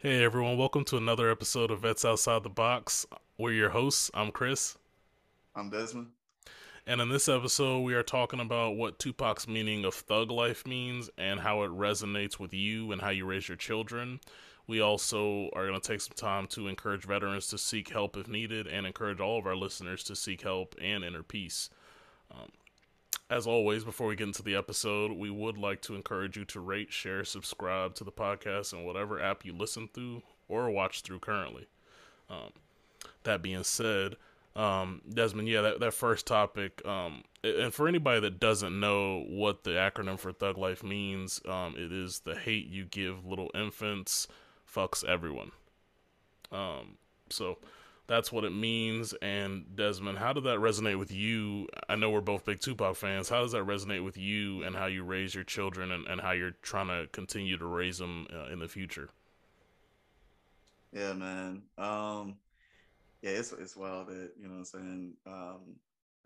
Hey everyone, welcome to another episode of Vets Outside the Box. We're your hosts. I'm Chris. I'm Desmond. And in this episode, we are talking about what Tupac's meaning of thug life means and how it resonates with you and how you raise your children. We also are going to take some time to encourage veterans to seek help if needed and encourage all of our listeners to seek help and inner peace. Um, as always, before we get into the episode, we would like to encourage you to rate, share, subscribe to the podcast in whatever app you listen through or watch through currently. Um, that being said, um, Desmond, yeah, that, that first topic, um, and for anybody that doesn't know what the acronym for Thug Life means, um, it is the hate you give little infants fucks everyone. Um, so that's what it means. And Desmond, how did that resonate with you? I know we're both big Tupac fans. How does that resonate with you and how you raise your children and, and how you're trying to continue to raise them uh, in the future? Yeah, man. Um, yeah, it's it's wild that you know what I'm saying. Um,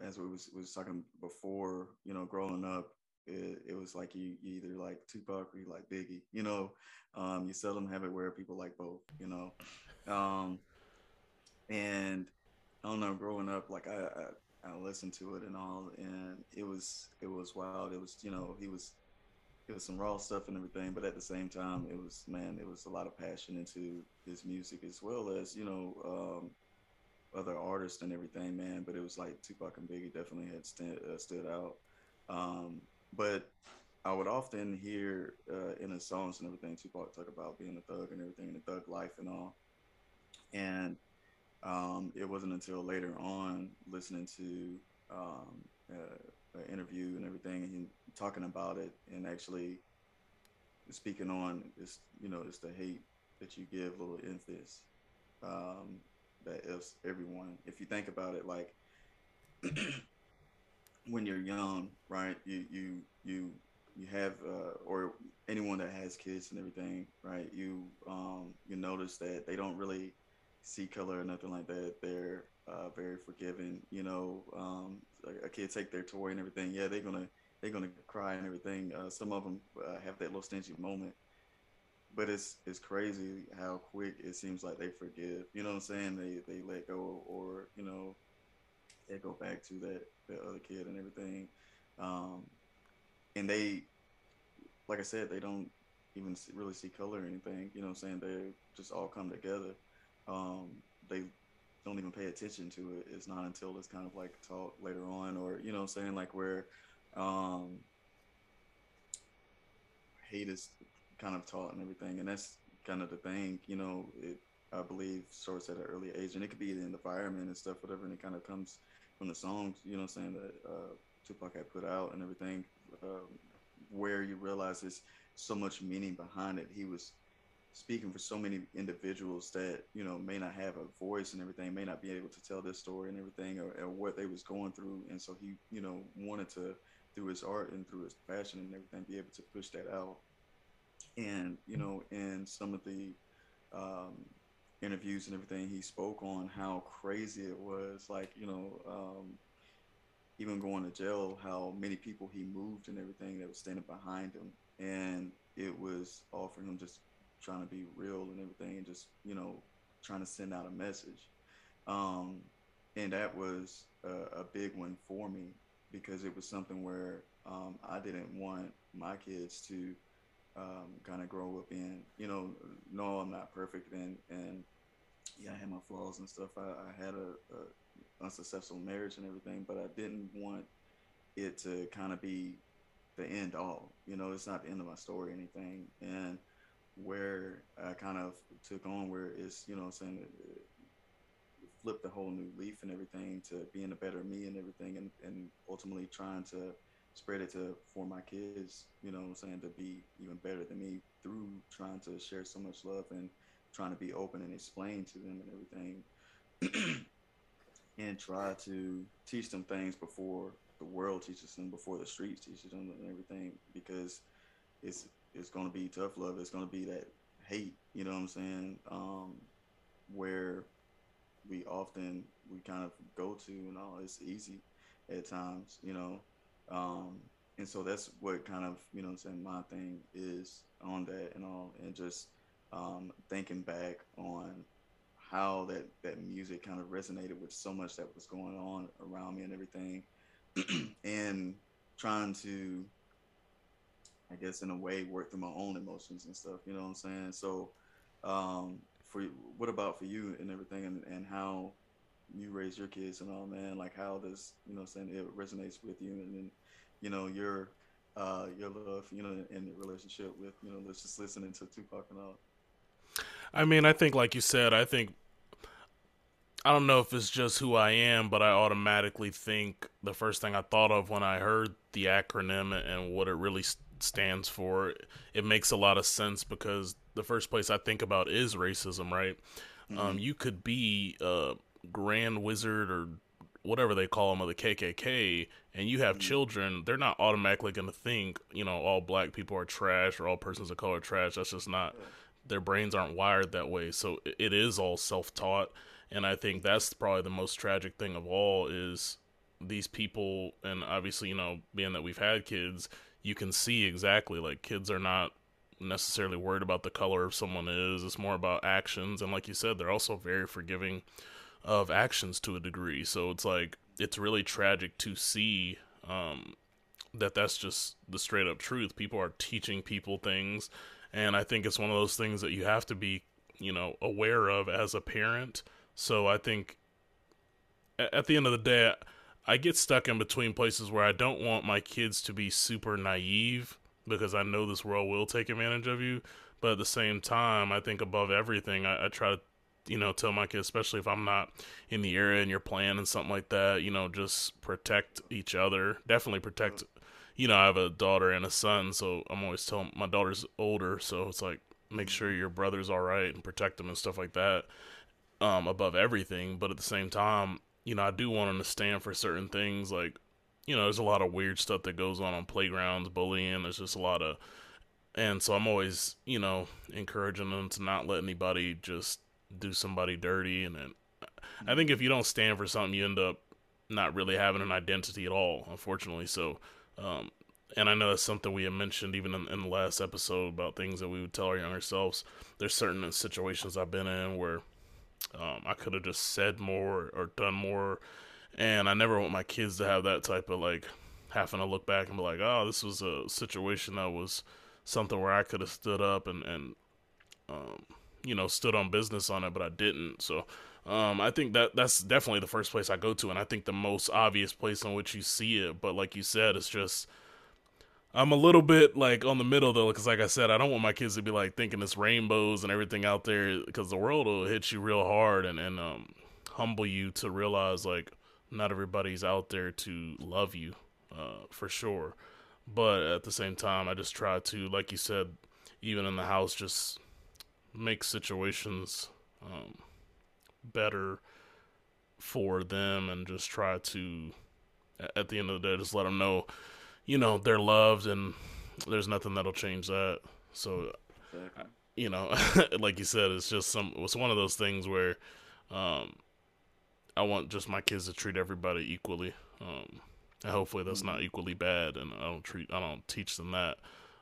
as we was was talking before, you know, growing up, it, it was like you, you either like Tupac or you like Biggie. You know, um, you seldom have it where people like both. You know, um, and I don't know, growing up, like I, I, I listened to it and all, and it was it was wild. It was you know he was it was some raw stuff and everything, but at the same time, it was man, it was a lot of passion into his music as well as you know um, other artists and everything, man. But it was like Tupac and Biggie definitely had st- uh, stood out. Um, but I would often hear uh, in his songs and everything, Tupac talk about being a thug and everything, and the thug life and all. And um, it wasn't until later on listening to um, uh, an interview and everything, and talking about it, and actually speaking on this, you know, it's the hate that you give little infants. Um, that is everyone. If you think about it, like when you're young, right? You you you you have uh, or anyone that has kids and everything, right? You um, you notice that they don't really see color or nothing like that. They're uh, very forgiving. You know, um, a, kid take their toy and everything. Yeah, they're gonna they're gonna cry and everything. Uh, some of them uh, have that little stingy moment, but it's it's crazy how quick it seems like they forgive. You know what I'm saying? They they let go or you know they go back to that that other kid and everything. Um, and they, like I said, they don't even really see color or anything. You know what I'm saying? They just all come together um, they don't even pay attention to it. It's not until it's kind of like taught later on, or you know, saying like where um, hate is kind of taught and everything, and that's kind of the thing. You know, it I believe starts at an early age, and it could be in the environment and stuff, whatever, and it kind of comes from the songs. You know, saying that uh, Tupac had put out and everything, um, where you realize there's so much meaning behind it. He was speaking for so many individuals that you know may not have a voice and everything may not be able to tell their story and everything or, or, what they was going through. And so he you know wanted to through his art and through his passion and everything be able to push that out. And you know in some of the um, interviews and everything he spoke on how crazy it was like you know um, even going to jail how many people he moved and everything that was standing behind him. And it was all for him just trying to be real and everything, and just you know trying to send out a message. Um, and that was a, a, big one for me because it was something where um, I didn't want my kids to um, kind of grow up in. You know, no, I'm not perfect, and and yeah, I had my flaws and stuff. I, I had a, a unsuccessful marriage and everything, but I didn't want it to kind of be the end all. You know, it's not the end of my story or anything, and where I kind of took on where it's, you know I'm saying, it flipped a whole new leaf and everything to being a better me and everything and, and ultimately trying to spread it to for my kids, you know I'm saying, to be even better than me through trying to share so much love and trying to be open and explain to them and everything. and try to teach them things before the world teaches them, before the streets teaches them and everything, because it's it's going to be tough love. It's going to be that hate. You know what I'm saying? Um, where we often we kind of go to and all. It's easy at times, you know. Um, and so that's what kind of you know what I'm saying my thing is on that and all, and just um, thinking back on how that that music kind of resonated with so much that was going on around me and everything, and trying to, I guess, in a way, work through my own emotions and stuff. You know what I'm saying? So, um, for what about for you and everything, and, and how you raise your kids and all, man? Like how does you know saying it resonates with you, and then you know your uh, your love, you know, in the relationship with you know, let's just listening to Tupac and all. I mean, I think, like you said, I think I don't know if it's just who I am, but I automatically think the first thing I thought of when I heard the acronym and what it really stands for, it makes a lot of sense because the first place I think about is racism, right? Mm-hmm. Um, you could be a grand wizard or whatever they call them of the KKK, and you have mm-hmm. children, they're not automatically going to think, you know, all black people are trash or all persons of color trash. That's just not. Their brains aren't wired that way, so it is all self-taught and I think that's probably the most tragic thing of all is these people and obviously, you know, being that we've had kids, you can see exactly like kids are not necessarily worried about the color of someone is. It's more about actions and like you said, they're also very forgiving of actions to a degree. So it's like it's really tragic to see um, that that's just the straight up truth. People are teaching people things and I think it's one of those things that you have to be, you know, aware of as a parent so I think at the end of the day, I get stuck in between places where I don't want my kids to be super naive because I know this world will take advantage of you. But at the same time, I think above everything, I, I try to, you know, tell my kids, especially if I'm not in the area and you're playing and something like that, you know, just protect each other. Definitely protect. You know, I have a daughter and a son, so I'm always telling my daughter's older, so it's like make sure your brother's all right and protect them and stuff like that um, above everything. But at the same time, you know, I do want them to stand for certain things. Like, you know, there's a lot of weird stuff that goes on on playgrounds, bullying. There's just a lot of, and so I'm always, you know, encouraging them to not let anybody just do somebody dirty. And then I think if you don't stand for something, you end up not really having an identity at all, unfortunately. So, um, and I know that's something we had mentioned even in, in the last episode about things that we would tell our younger selves. There's certain situations I've been in where um, I could have just said more or done more, and I never want my kids to have that type of like having to look back and be like, oh, this was a situation that was something where I could have stood up and and um, you know stood on business on it, but I didn't. So. Um, I think that that's definitely the first place I go to, and I think the most obvious place in which you see it. But like you said, it's just I'm a little bit like on the middle though, because like I said, I don't want my kids to be like thinking it's rainbows and everything out there, because the world will hit you real hard and and um, humble you to realize like not everybody's out there to love you, uh, for sure. But at the same time, I just try to, like you said, even in the house, just make situations um, better for them, and just try to, at the end of the day, just let them know you know they're loved and there's nothing that'll change that so exactly. you know like you said it's just some it's one of those things where um i want just my kids to treat everybody equally um and hopefully that's mm-hmm. not equally bad and i don't treat i don't teach them that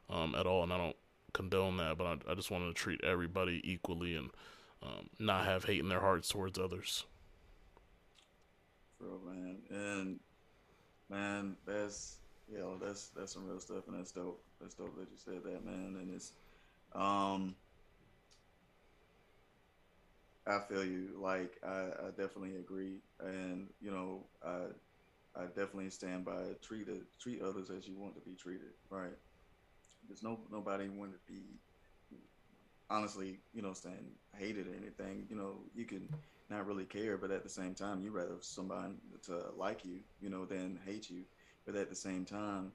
um at all and i don't condone that but i, I just want to treat everybody equally and um, not have hate in their hearts towards others bro man and man that's yeah, that's that's some real stuff, and that's dope. That's dope that you said that, man. And it's, um, I feel you. Like I, I definitely agree, and you know, I, I definitely stand by treat it, treat others as you want to be treated. Right? There's no nobody want to be, honestly, you know, saying hated or anything. You know, you can not really care, but at the same time, you rather somebody to like you, you know, than hate you but at the same time,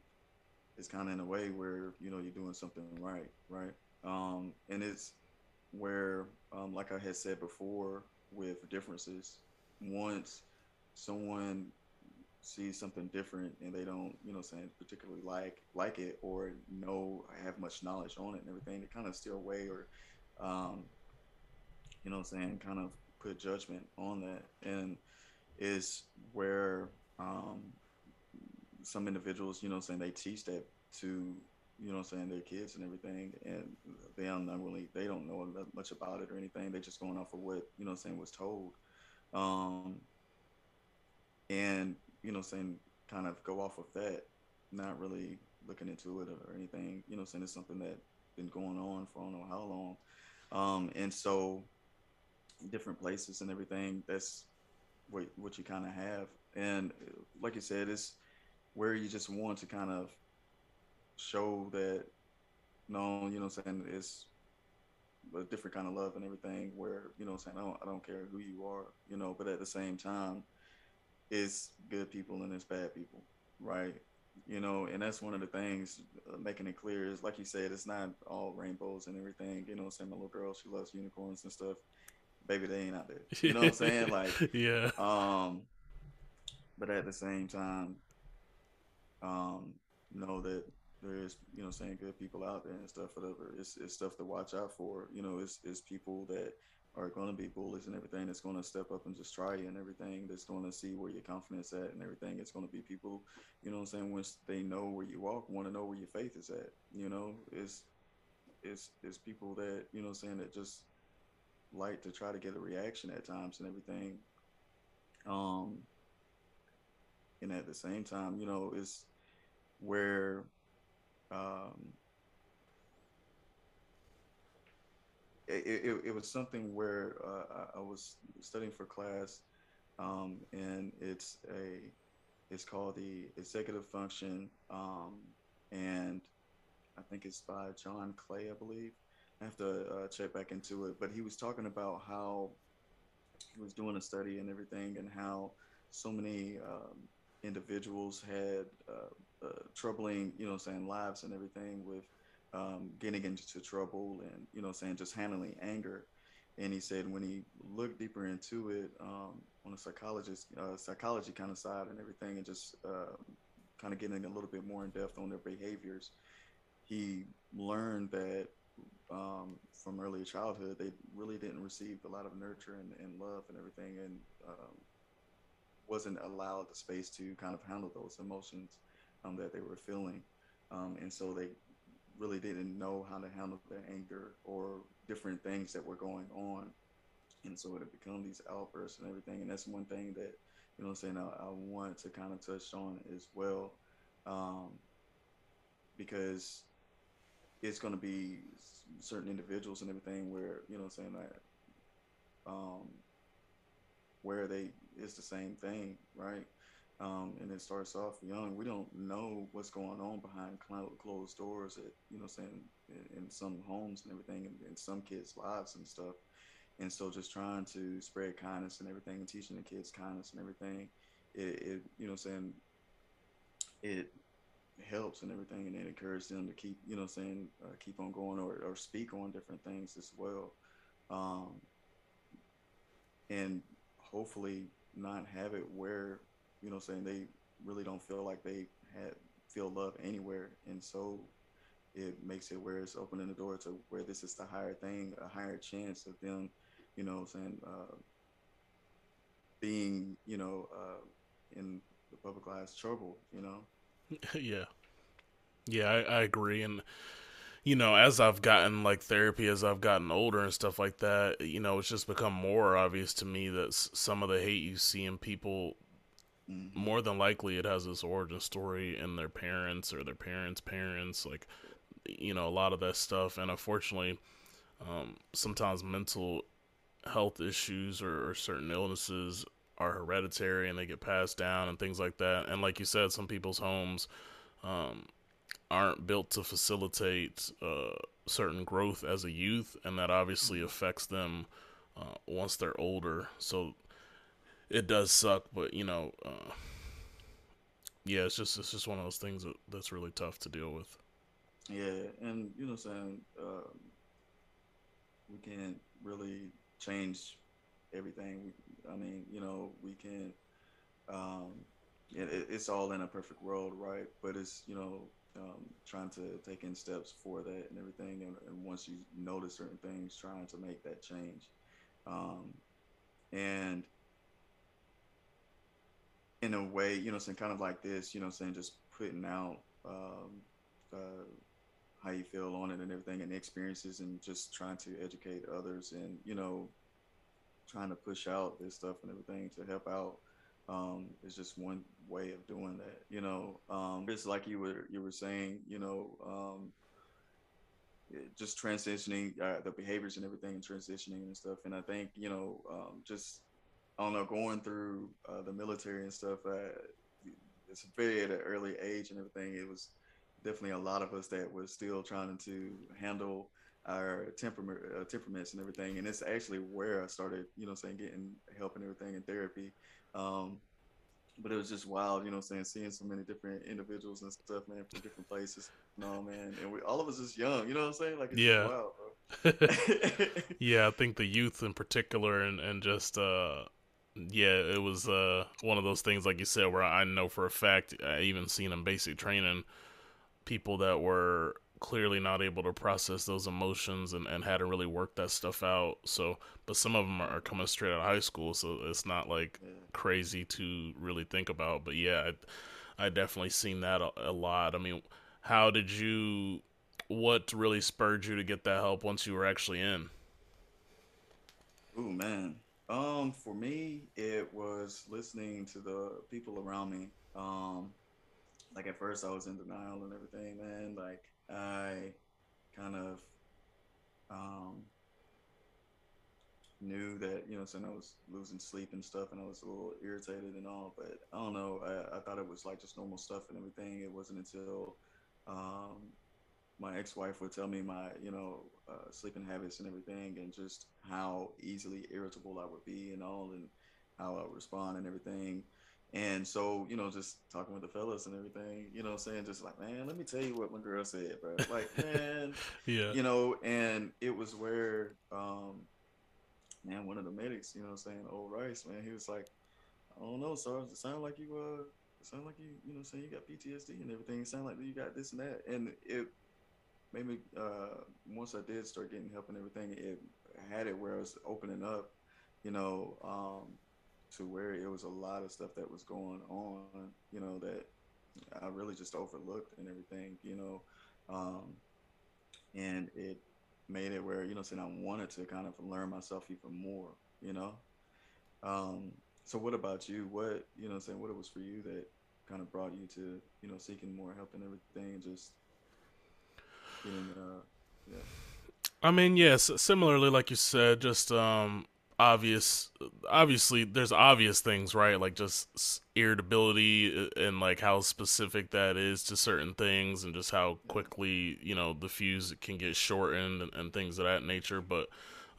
it's kind of in a way where you know you're doing something right, right? Um, and it's where, um, like I had said before, with differences, once someone sees something different and they don't, you know, saying particularly like like it or know have much knowledge on it and everything, they kind of steer away or, um, you know, saying kind of put judgment on that, and is where um, some individuals, you know, saying they teach that to you know, saying their kids and everything, and they really they don't know much about it or anything. They're just going off of what you know, saying was told, um, and you know, saying kind of go off of that, not really looking into it or anything. You know, saying it's something that been going on for I don't know how long, um, and so different places and everything. That's what what you kind of have, and like you said, it's where you just want to kind of show that no, you know, saying it's a different kind of love and everything. Where you know, saying I don't I don't care who you are, you know, but at the same time, it's good people and it's bad people, right? You know, and that's one of the things uh, making it clear is like you said, it's not all rainbows and everything. You know, saying my little girl, she loves unicorns and stuff. Baby, they ain't out there. You know what I'm saying? Like, yeah. Um, but at the same time, um, know that there is, you know, saying good people out there and stuff, whatever. It's, it's stuff to watch out for. You know, it's, it's people that are going to be bullies and everything that's going to step up and just try you and everything that's going to see where your confidence at and everything. It's going to be people, you know I'm saying, once they know where you walk, want to know where your faith is at. You know, it's, it's, it's people that, you know I'm saying, that just like to try to get a reaction at times and everything. Um, and at the same time, you know, it's where um, it, it, it, was something where uh, I was studying for class, um, and it's a it's called the executive function, um, and I think it's by John Clay, I believe. I have to uh, check back into it, but he was talking about how he was doing a study and everything, and how so many um, individuals had uh, uh, troubling, you know, saying lives and everything with um, getting into trouble and, you know, saying just handling anger. And he said when he looked deeper into it um, on a psychologist, uh, psychology kind of side and everything, and just uh, kind of getting a little bit more in depth on their behaviors, he learned that um, from early childhood, they really didn't receive a lot of nurture and, and love and everything. And um, wasn't allowed the space to kind of handle those emotions um, that they were feeling. Um, and so they really didn't know how to handle their anger or different things that were going on. And so it had become these outbursts and everything. And that's one thing that, you know I'm saying, I, I want to kind of touch on as well. Um, because it's going to be certain individuals and everything where, you know I'm saying, that um, where they it's the same thing, right? Um, and it starts off young. We don't know what's going on behind closed doors at, you know, saying in, in some homes and everything, and in some kids' lives and stuff. And so, just trying to spread kindness and everything, and teaching the kids kindness and everything, it, it you know, saying it helps and everything, and it encourages them to keep, you know, saying uh, keep on going or, or speak on different things as well. Um, and hopefully not have it where, you know, saying they really don't feel like they had feel love anywhere, and so it makes it where it's opening the door to where this is the higher thing, a higher chance of them, you know, saying uh, being, you know, uh, in the public eye's trouble, you know. yeah, yeah, I, I agree, and you know, as I've gotten like therapy, as I've gotten older and stuff like that, you know, it's just become more obvious to me that some of the hate you see in people, more than likely, it has this origin story in their parents or their parents' parents, like, you know, a lot of that stuff. And unfortunately, um, sometimes mental health issues or, or certain illnesses are hereditary and they get passed down and things like that. And like you said, some people's homes, um, aren't built to facilitate uh, certain growth as a youth, and that obviously mm-hmm. affects them uh, once they're older. So it does suck, but you know, uh, yeah, it's just it's just one of those things that, that's really tough to deal with. Yeah, and you know, what I'm saying um, we can't really change everything. We, I mean, you know, we can. Um, it, it's all in a perfect world, right? But it's you know um, trying to take in steps for that and everything. And, and, once you notice certain things, trying to make that change. Um, and in a way, you know, saying kind of like this, you know, saying just putting out um, uh, how you feel on it and everything and experiences and just trying to educate others and you know trying to push out this stuff and everything to help out um, is just one way of doing that. You know, um, it's like you were you were saying. You know, um, just transitioning uh, the behaviors and everything, and transitioning and stuff. And I think you know, um, just I don't know, going through uh, the military and stuff. Uh, it's very at an early age and everything. It was definitely a lot of us that were still trying to handle our temperament, uh, temperaments and everything. And it's actually where I started, you know, saying getting help and everything in therapy. Um, but it was just wild, you know, saying seeing so many different individuals and stuff, man, from different places. No, man, and we all of us is young, you know what I'm saying? Like, yeah, wild, yeah, I think the youth in particular, and and just uh, yeah, it was uh one of those things, like you said, where I know for a fact, I even seen in basic training, people that were clearly not able to process those emotions and, and hadn't really worked that stuff out. So, but some of them are coming straight out of high school, so it's not like crazy to really think about. But yeah, I, I definitely seen that a, a, lot. I mean, how did you? What really spurred you to get that help once you were actually in? Oh man, um, for me, it was listening to the people around me. Um, like at first, I was in denial and everything, man. Like I kind of um, knew that you know, saying I was losing sleep and stuff, and I was a little irritated and all. But I don't know. I, I thought it was like just normal stuff and everything. It wasn't until um, my ex-wife would tell me my you know uh, sleeping habits and everything, and just how easily irritable I would be and all, and how I would respond and everything. And so, you know, just talking with the fellas and everything, you know, saying just like, man, let me tell you what my girl said, bro. Like, man, yeah, you know, and it was where, um, man, one of the medics, you know, saying, old Rice, man," he was like, "I don't know, Sarge. It sounded like you, uh, it sound like you, you know, saying you got PTSD and everything. It sounded like you got this and that." And it made me, uh, once I did start getting help and everything, it had it where I was opening up, you know, um, to where it was a lot of stuff that was going on, you know, that I really just overlooked and everything, you know. Um, and it made it where, you know, saying I wanted to kind of learn myself even more, you know. Um, so what about you? What, you know, saying what it was for you that kind of brought you to, you know, seeking more help and everything just getting, uh, yeah. I mean, yes, similarly, like you said, just um, obvious obviously there's obvious things right? Like just irritability uh, and like how specific that is to certain things and just how quickly you know the fuse can get shortened and, and things of that nature. But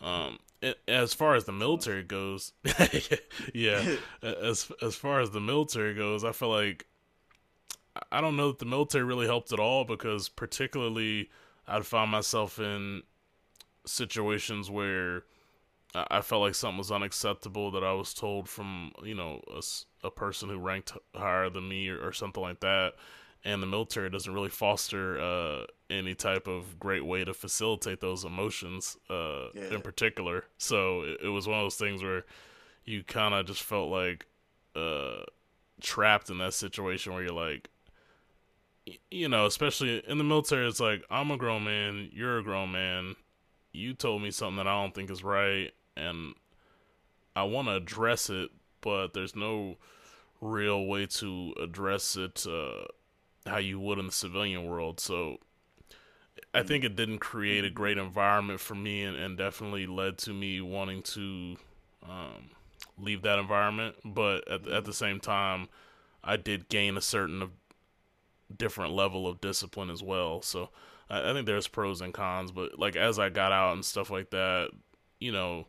um it, as far as the military goes yeah as as far as the military goes i feel like i don't know that the military really helped at all because particularly i'd find myself in situations where I felt like something was unacceptable that I was told from you know a, a person who ranked higher than me or, or, something like that. And the military doesn't really foster uh, any type of great way to facilitate those emotions uh, yeah. in particular. So it, it, was one of those things where you kind of just felt like uh, trapped in that situation where you're like, you know, especially in the military, it's like I'm a grown man, you're a grown man. You told me something that I don't think is right and I want to address it, but there's no real way to address it uh, how you would in the civilian world. So I think it didn't create a great environment for me, and, and definitely led to me wanting to um, leave that environment. But at at the same time, I did gain a certain different level of discipline as well. So I, I think there's pros and cons. But like as I got out and stuff like that, you know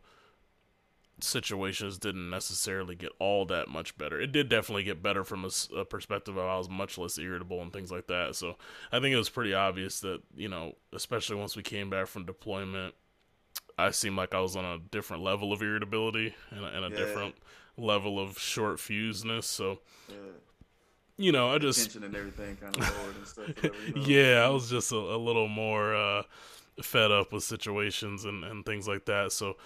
situations didn't necessarily get all that much better. It did definitely get better from a, a, perspective of I was much less irritable and things like that. So I think it was pretty obvious that, you know, especially once we came back from deployment, I seemed like I was on a different level of irritability and a, and a yeah. different level of short fuseness. So, yeah. You know, I just. Tension and everything kind of lowered and stuff. Whatever, you know? yeah, I was just a, a little more uh, fed up with situations and, and things like that. So,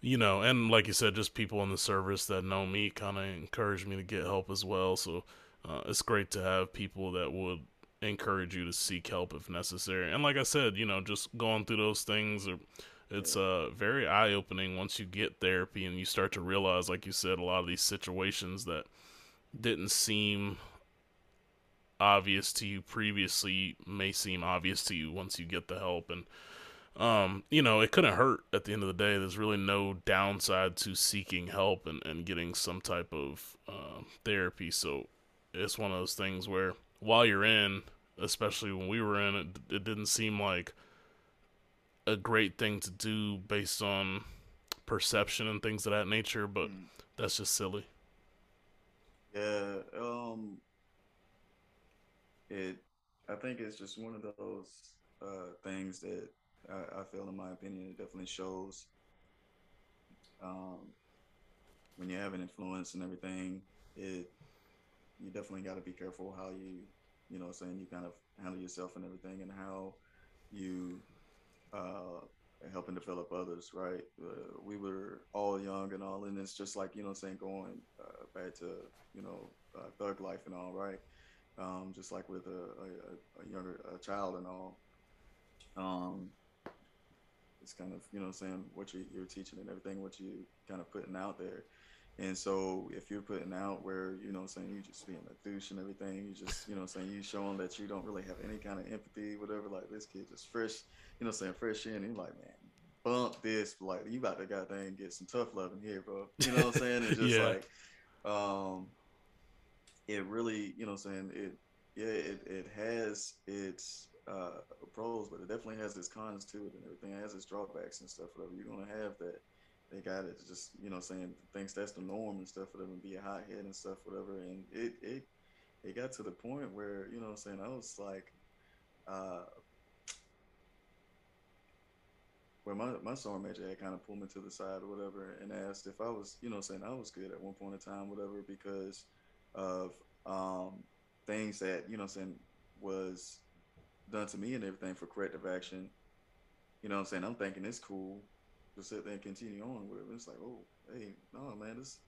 you know, and like you said, just people in the service that know me kind of encourage me to get help as well. So uh, it's great to have people that would encourage you to seek help if necessary. And like I said, you know, just going through those things are it's uh very eye opening once you get therapy and you start to realize, like you said, a lot of these situations that didn't seem obvious to you previously may seem obvious to you once you get the help and um, you know, it couldn't hurt at the end of the day. There's really no downside to seeking help and, and getting some type of uh, therapy. So it's one of those things where while you're in, especially when we were in, it, it didn't seem like a great thing to do based on perception and things of that nature, but mm. that's just silly. Yeah, um, it. I think it's just one of those uh, things that I, I, feel, in my opinion, it definitely shows. Um, when you have an influence and everything, it you definitely got to be careful how you, you know, saying you kind of handle yourself and everything, and how you uh, helping develop others, right? Uh, we were all young and all, and it's just like you know, saying going uh, back to you know uh, thug life and all, right? Um, just like with a, a, a younger a child and all. Um, it's kind of you know saying what you, you're teaching and everything, what you kind of putting out there. And so if you're putting out where, you know, saying you just being a douche and everything, you just, you know, saying you showing that you don't really have any kind of empathy, whatever, like this kid just fresh, you know, saying fresh in, and you're like, man, bump this, like you about to goddamn get some tough love in here, bro. You know what I'm saying? It's just yeah. like, um, it really, you know, saying it, yeah, it, it has its uh, pros, but it definitely has its cons to it and everything. It has its drawbacks and stuff. Whatever you're gonna have that, they got it just you know saying thinks that's the norm and stuff. Whatever, and be a hothead and stuff. Whatever, and it it it got to the point where you know saying I was like. Uh, where my, my sergeant major had kind of pulled me to the side or whatever and asked if I was, you know, saying I was good at one point in time, whatever, because of um, things that, you know, saying was done to me and everything for corrective action. You know what I'm saying? I'm thinking it's cool to sit there and continue on with it. It's like, oh, hey, no, man, this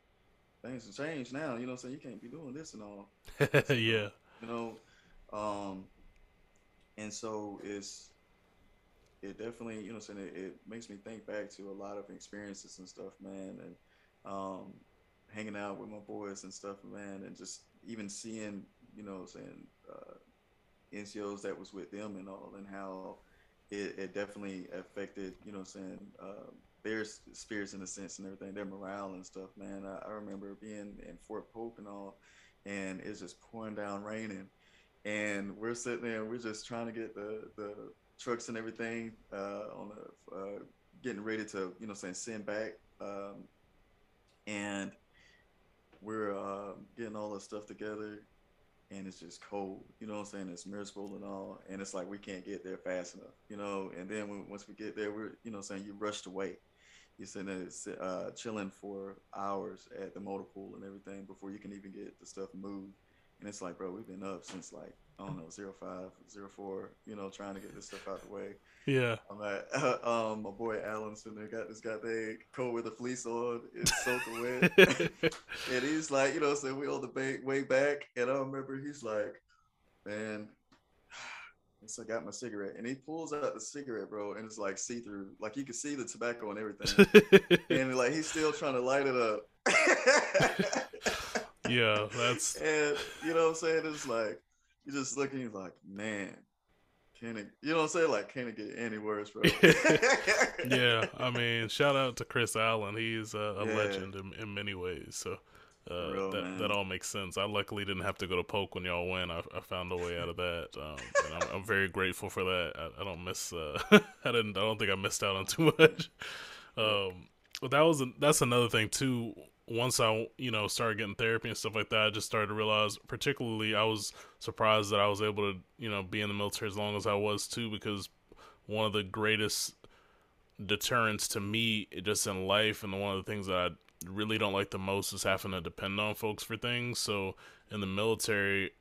things have changed now. You know I'm saying? You can't be doing this and all. yeah. You know, um, and so it's it definitely, you know, I'm saying it, it, makes me think back to a lot of experiences and stuff, man, and um, hanging out with my boys and stuff, man, and just even seeing, you know, saying uh, NCOs that was with them and all, and how it, it definitely affected, you know, saying uh, their spirits in a sense and everything, their morale and stuff, man. I, I remember being in Fort Polk and all, and it's just pouring down raining, and we're sitting there and we're just trying to get the the trucks and everything uh, on the uh, getting ready to, you know, saying send back, um, and we're uh, getting all the stuff together and it's just cold. You know what I'm saying? It's miserable and all, and it's like we can't get there fast enough. You know, and then when, once we get there, we're you know saying you rushed away. You're sitting there uh, chilling for hours at the motor pool and everything before you can even get the stuff moved. And it's like, bro, we've been up since like I don't know, zero five, zero four, you know, trying to get this stuff out the way. Yeah. I'm at uh, um my boy Alan sitting there got this goddamn coat with a fleece on, it's soaking wet. and he's like, you know, so we on the bank way back, and I remember he's like, Man, so I got my cigarette, and he pulls out the cigarette, bro, and it's like see through, like you can see the tobacco and everything, and like he's still trying to light it up. yeah, that's and you know what I'm saying. It's like you're just looking like, man, can it? You know what I'm saying? Like, can it get any worse, bro? yeah, I mean, shout out to Chris Allen. He's a, a yeah. legend in, in, many ways. So. Uh, Real, that that all makes sense. I luckily didn't have to go to Polk when y'all went. I, I found a way out of that, um, and I'm, I'm, very grateful for that. I, I don't miss. Uh, I didn't. I don't think I missed out on too much. Um, but that was a, that's another thing too once I, you know, started getting therapy and stuff like that, I just started to realize, particularly, I was surprised that I was able to, you know, be in the military as long as I was too, because one of the greatest deterrents to me, just in life, and one of the things that I really don't like the most is having to depend on folks for things. So in the military,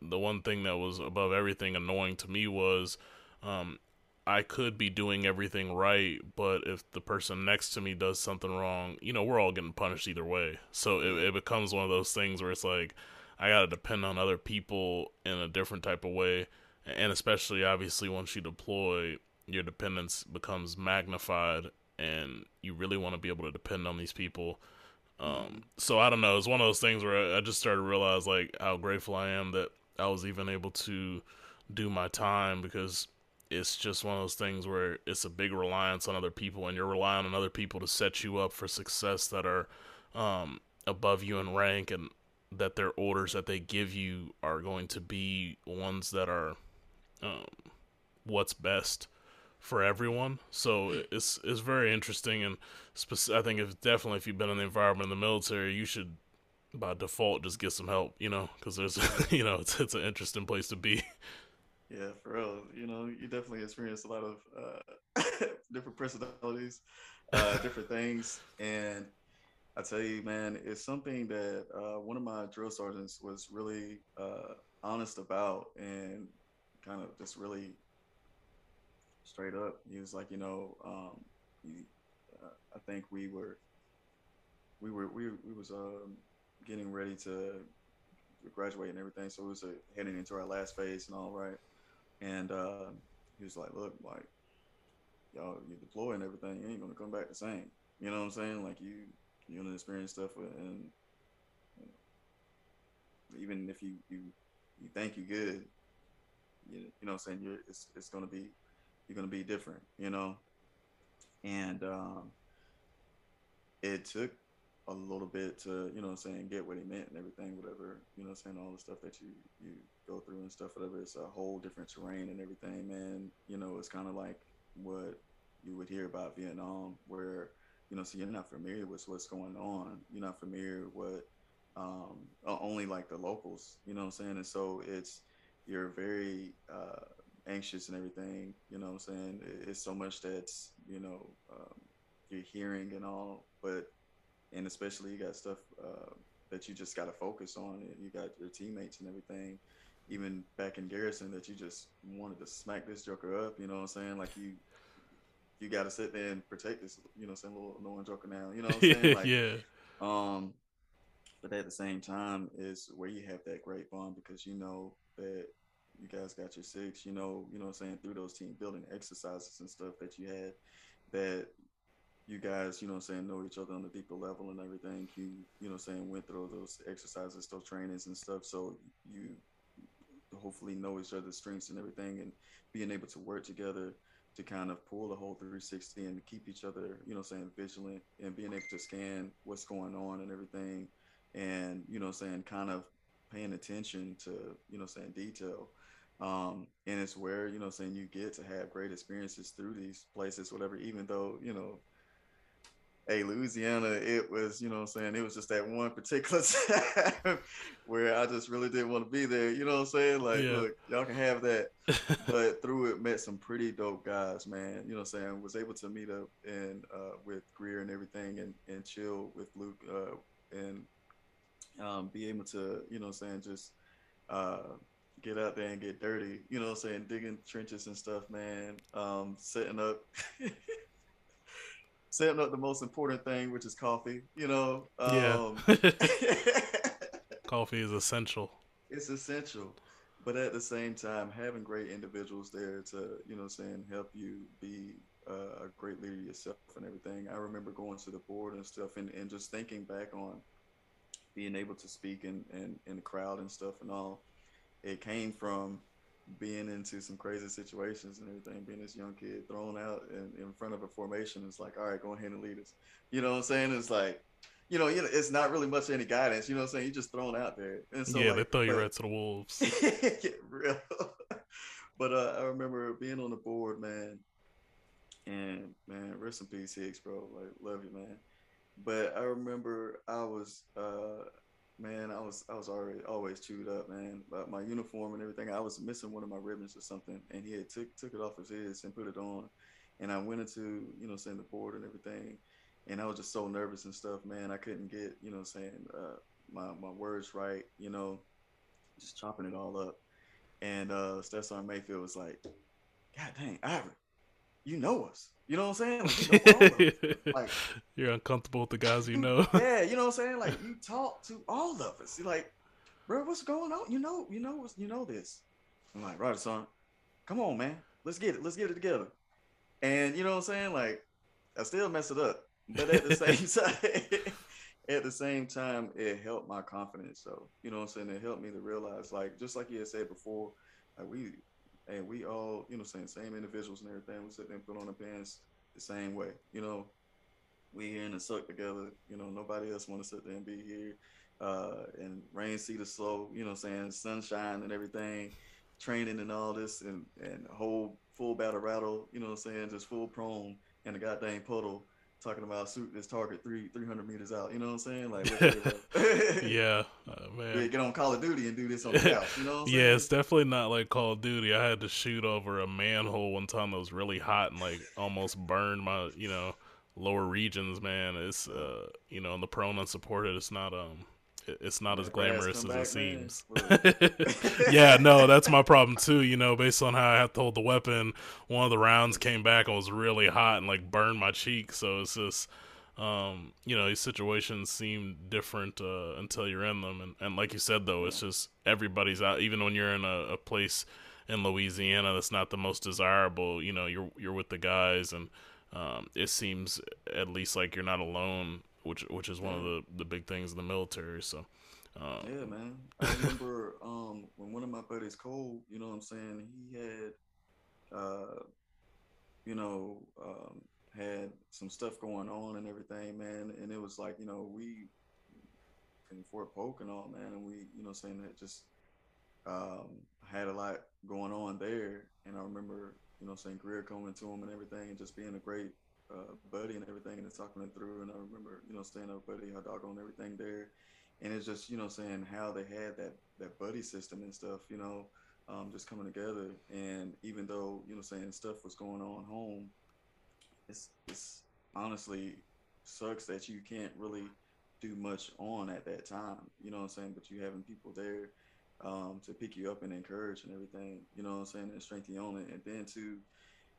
the one thing that was above everything annoying to me was um, I could be doing everything right, but if the person next to me does something wrong, you know, we're all getting punished either way. So it, it becomes one of those things where it's like, I got to depend on other people in a different type of way. And especially, obviously, once you deploy, your dependence becomes magnified, and you really want to be able to depend on these people. Um, so I don't know. It's one of those things where I just started to realize like how grateful I am that I was even able to do my time because it's just one of those things where it's a big reliance on other people and you're relying on other people to set you up for success that are um, above you in rank and that their orders that they give you are going to be ones that are um, what's best for everyone. So it's it's very interesting and spec- I think if definitely if you've been in the environment in the military, you should by default just get some help, you know, because there's you know it's it's an interesting place to be. Yeah, for real. You know, you definitely experience a lot of uh, different personalities, uh, different things, and I tell you, man, it's something that uh, one of my drill sergeants was really uh, honest about, and kind of just really straight up. He was like, you know, um, he, uh, I think we were, we were, we we was um, getting ready to graduate and everything, so it was uh, heading into our last phase and all right. And uh, he was like, look, like y'all, you deploy and everything, you ain't gonna come back the same. You know what I'm saying? Like you, you're gonna experience stuff, and you know, even if you you you think you're good, you, you know what I'm saying? You're it's it's gonna be you're gonna be different, you know. And um, it took a little bit to, you know I'm saying, get what he meant and everything, whatever, you know I'm saying, all the stuff that you you go through and stuff, whatever. It's a whole different terrain and everything, man. You know, it's kind of like what you would hear about Vietnam, where you know, so you're not familiar with what's going on. You're not familiar with um, only like the locals, you know what I'm saying? And so it's you're very uh, anxious and everything, you know what I'm saying? It's so much that's, you know, um, you're hearing and all, but, and especially you got stuff uh, that you just got to focus on. You got your teammates and everything, even back in Garrison, that you just wanted to smack this joker up, you know what I'm saying? Like you, you got to sit there and protect this, you know, some little annoying joker now, you know what I'm saying? Like, yeah. Um, but at the same time, is where you have that great bond because you know that you guys got your six, you know, you know what I'm saying, through those team building exercises and stuff that you had that you guys, you know what I'm saying, know each other on a deeper level and everything. You, you know what I'm saying, went through those exercises, those trainings and stuff. So you hopefully know each other's strengths and everything and being able to work together to kind of pull the whole 360 and keep each other, you know, saying vigilant and being able to scan what's going on and everything, and you know, saying kind of paying attention to, you know, saying detail. Um, and it's where you know, saying you get to have great experiences through these places, whatever. Even though you know, hey, Louisiana, it was, you know saying, it was just that one particular time I just really didn't want to be there. You know what I'm saying? Like, yeah. look, y'all can have that. but through it, met some pretty dope guys, man. You know what I'm saying? Was able to meet up and uh, with Greer and everything and, and chill with Luke uh, and um, be able to, you know what I'm saying, just uh, get out there and get dirty. You know what I'm saying? Digging trenches and stuff, man. Um, setting up. setting up the most important thing, which is coffee. You know, um, yeah. coffee is essential. It's essential, but at the same time, having great individuals there to you know, saying help you be uh, a great leader yourself and everything. I remember going to the board and stuff, and, and just thinking back on being able to speak in, in in the crowd and stuff and all. It came from being into some crazy situations and everything, being this young kid thrown out in, in front of a formation. It's like, all right, go ahead and lead us. You know what I'm saying? It's like, you know, you know, it's not really much any guidance. You know what I'm saying? You're just thrown out there. And so, yeah, like, they throw you right to the wolves. yeah, real. but uh, I remember being on the board, man, and man, rest in peace, Hicks, bro. Like, love you, man. But I remember I was uh, man, I was I was already always chewed up, man. But my uniform and everything, I was missing one of my ribbons or something, and he had took took it off his head and put it on, and I went into you know saying the board and everything, and I was just so nervous and stuff, man. I couldn't get you know saying uh, my my words right, you know, just chopping it all up, and uh, Sergeant Mayfield was like, "God dang, Ivory, you know us." You know what I'm saying? Like, you know like you're uncomfortable with the guys you know. yeah, you know what I'm saying? Like you talk to all of us. You're like, bro, what's going on? You know, you know, you know this. I'm like, right, son, come on, man, let's get it, let's get it together. And you know what I'm saying? Like, I still mess it up, but at the same time, at the same time, it helped my confidence. So you know what I'm saying? It helped me to realize, like, just like you had said before, like we, and we all, you know, saying same individuals and everything. We sit there and put on the pants the same way. You know, we here in the suck together. You know, nobody else want to sit there and be here. Uh, and rain, see the slow, you know, saying sunshine and everything, training and all this, and and whole full battle rattle, you know, what I'm saying, just full prone in the goddamn puddle, talking about shoot this target three three hundred meters out. You know what I'm saying? Like, yeah, uh, man, yeah, get on Call of Duty and do this on the couch. You know? yeah, it's definitely not like Call of Duty. I had to shoot over a manhole one time that was really hot and like almost burned my, you know lower regions, man, it's uh, you know, in the prone unsupported, it's not um it's not as glamorous as it seems. yeah, no, that's my problem too. You know, based on how I have to hold the weapon, one of the rounds came back and was really hot and like burned my cheek. So it's just, um, you know, these situations seem different uh, until you're in them. And, and like you said, though, it's just everybody's out. Even when you're in a, a place in Louisiana that's not the most desirable, you know, you're you're with the guys and um, it seems at least like you're not alone, which which is one of the, the big things in the military. So. Um, yeah, man. I remember um, when one of my buddies, Cole, you know what I'm saying, he had, uh, you know, um, had some stuff going on and everything, man. And it was like, you know, we in Fort Polk and all, man, and we, you know, saying that just um, had a lot going on there. And I remember you know, saying Greer coming to him and everything, and just being a great uh, buddy and everything, and talking it through. And I remember, you know, staying up buddy, hot doggone everything there, and it's just, you know, saying how they had that that buddy system and stuff, you know, um, just coming together. And even though, you know, saying stuff was going on home, it's it's honestly sucks that you can't really do much on at that time. You know what I'm saying? But you having people there um, to pick you up and encourage and everything, you know what I'm saying, and strengthen you on it. And then too,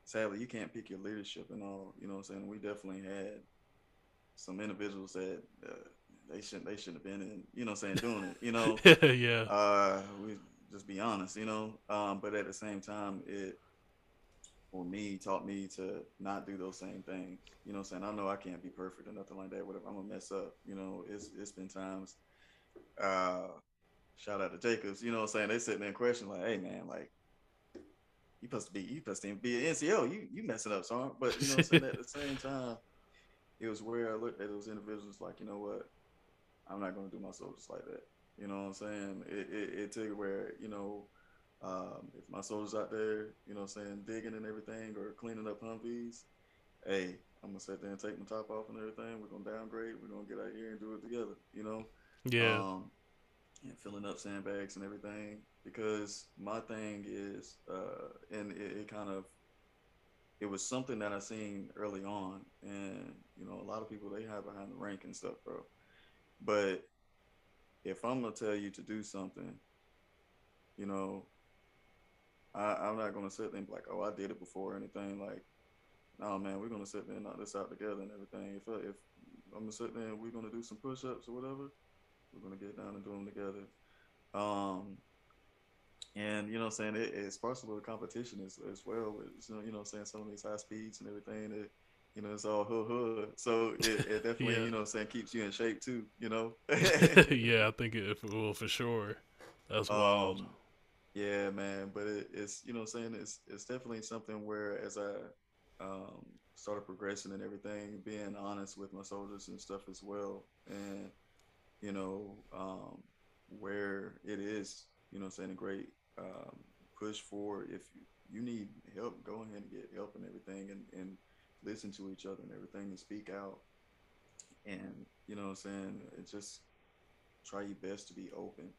sadly, you can't pick your leadership and all, you know what I'm saying. We definitely had some individuals that uh, they shouldn't they shouldn't have been in, you know what I'm saying, doing it, you know. yeah. Uh, we just be honest, you know. Um, but at the same time, it for me taught me to not do those same things. You know what I'm saying? I know I can't be perfect or nothing like that. Whatever, I'm gonna mess up. You know, it's it's been times uh shout out to Jacobs, you know what I'm saying? They sitting there question like, hey man, like you supposed to be you supposed to be an NCO, you you messing up, son. But you know what I'm saying? At the same time, it was where I looked at those individuals like, you know what, I'm not gonna do my soldiers like that. You know what I'm saying? It it, it took where, you know, um, if my soldiers out there, you know what I'm saying, digging and everything or cleaning up Humvees, hey, I'm gonna sit there and take my top off and everything. We're gonna downgrade, we're gonna get out here and do it together, you know? Yeah. Um, and filling up sandbags and everything because my thing is uh, and it, it, kind of it was something that I seen early on and you know a lot of people they hide behind the rank and stuff bro. But if I'm gonna tell you to do something you know I, am not gonna sit there and be like oh I did it before or anything like no man we're gonna sit there and knock this out together and everything. If, if I'm gonna sit there and we're gonna do some push-ups or whatever we're gonna get down and do them together. Um, and you know, I'm saying it, it's partially the competition as, as well. You know, what I'm saying some of these high speeds and everything. It, you know, it's all hood hood. So it, it definitely, yeah. you know, I'm saying keeps you in shape too. You know. yeah, I think it will for sure. That's wild. Um, yeah, man. But it, it's you know, I'm saying it's it's definitely something where as I um, started progressing and everything, being honest with my soldiers and stuff as well, and you know, um, where it is, you know, saying a great um, push for if you need help, go ahead and get help and everything and, and listen to each other and everything and speak out. And, you know I'm saying? Just try your best to be open,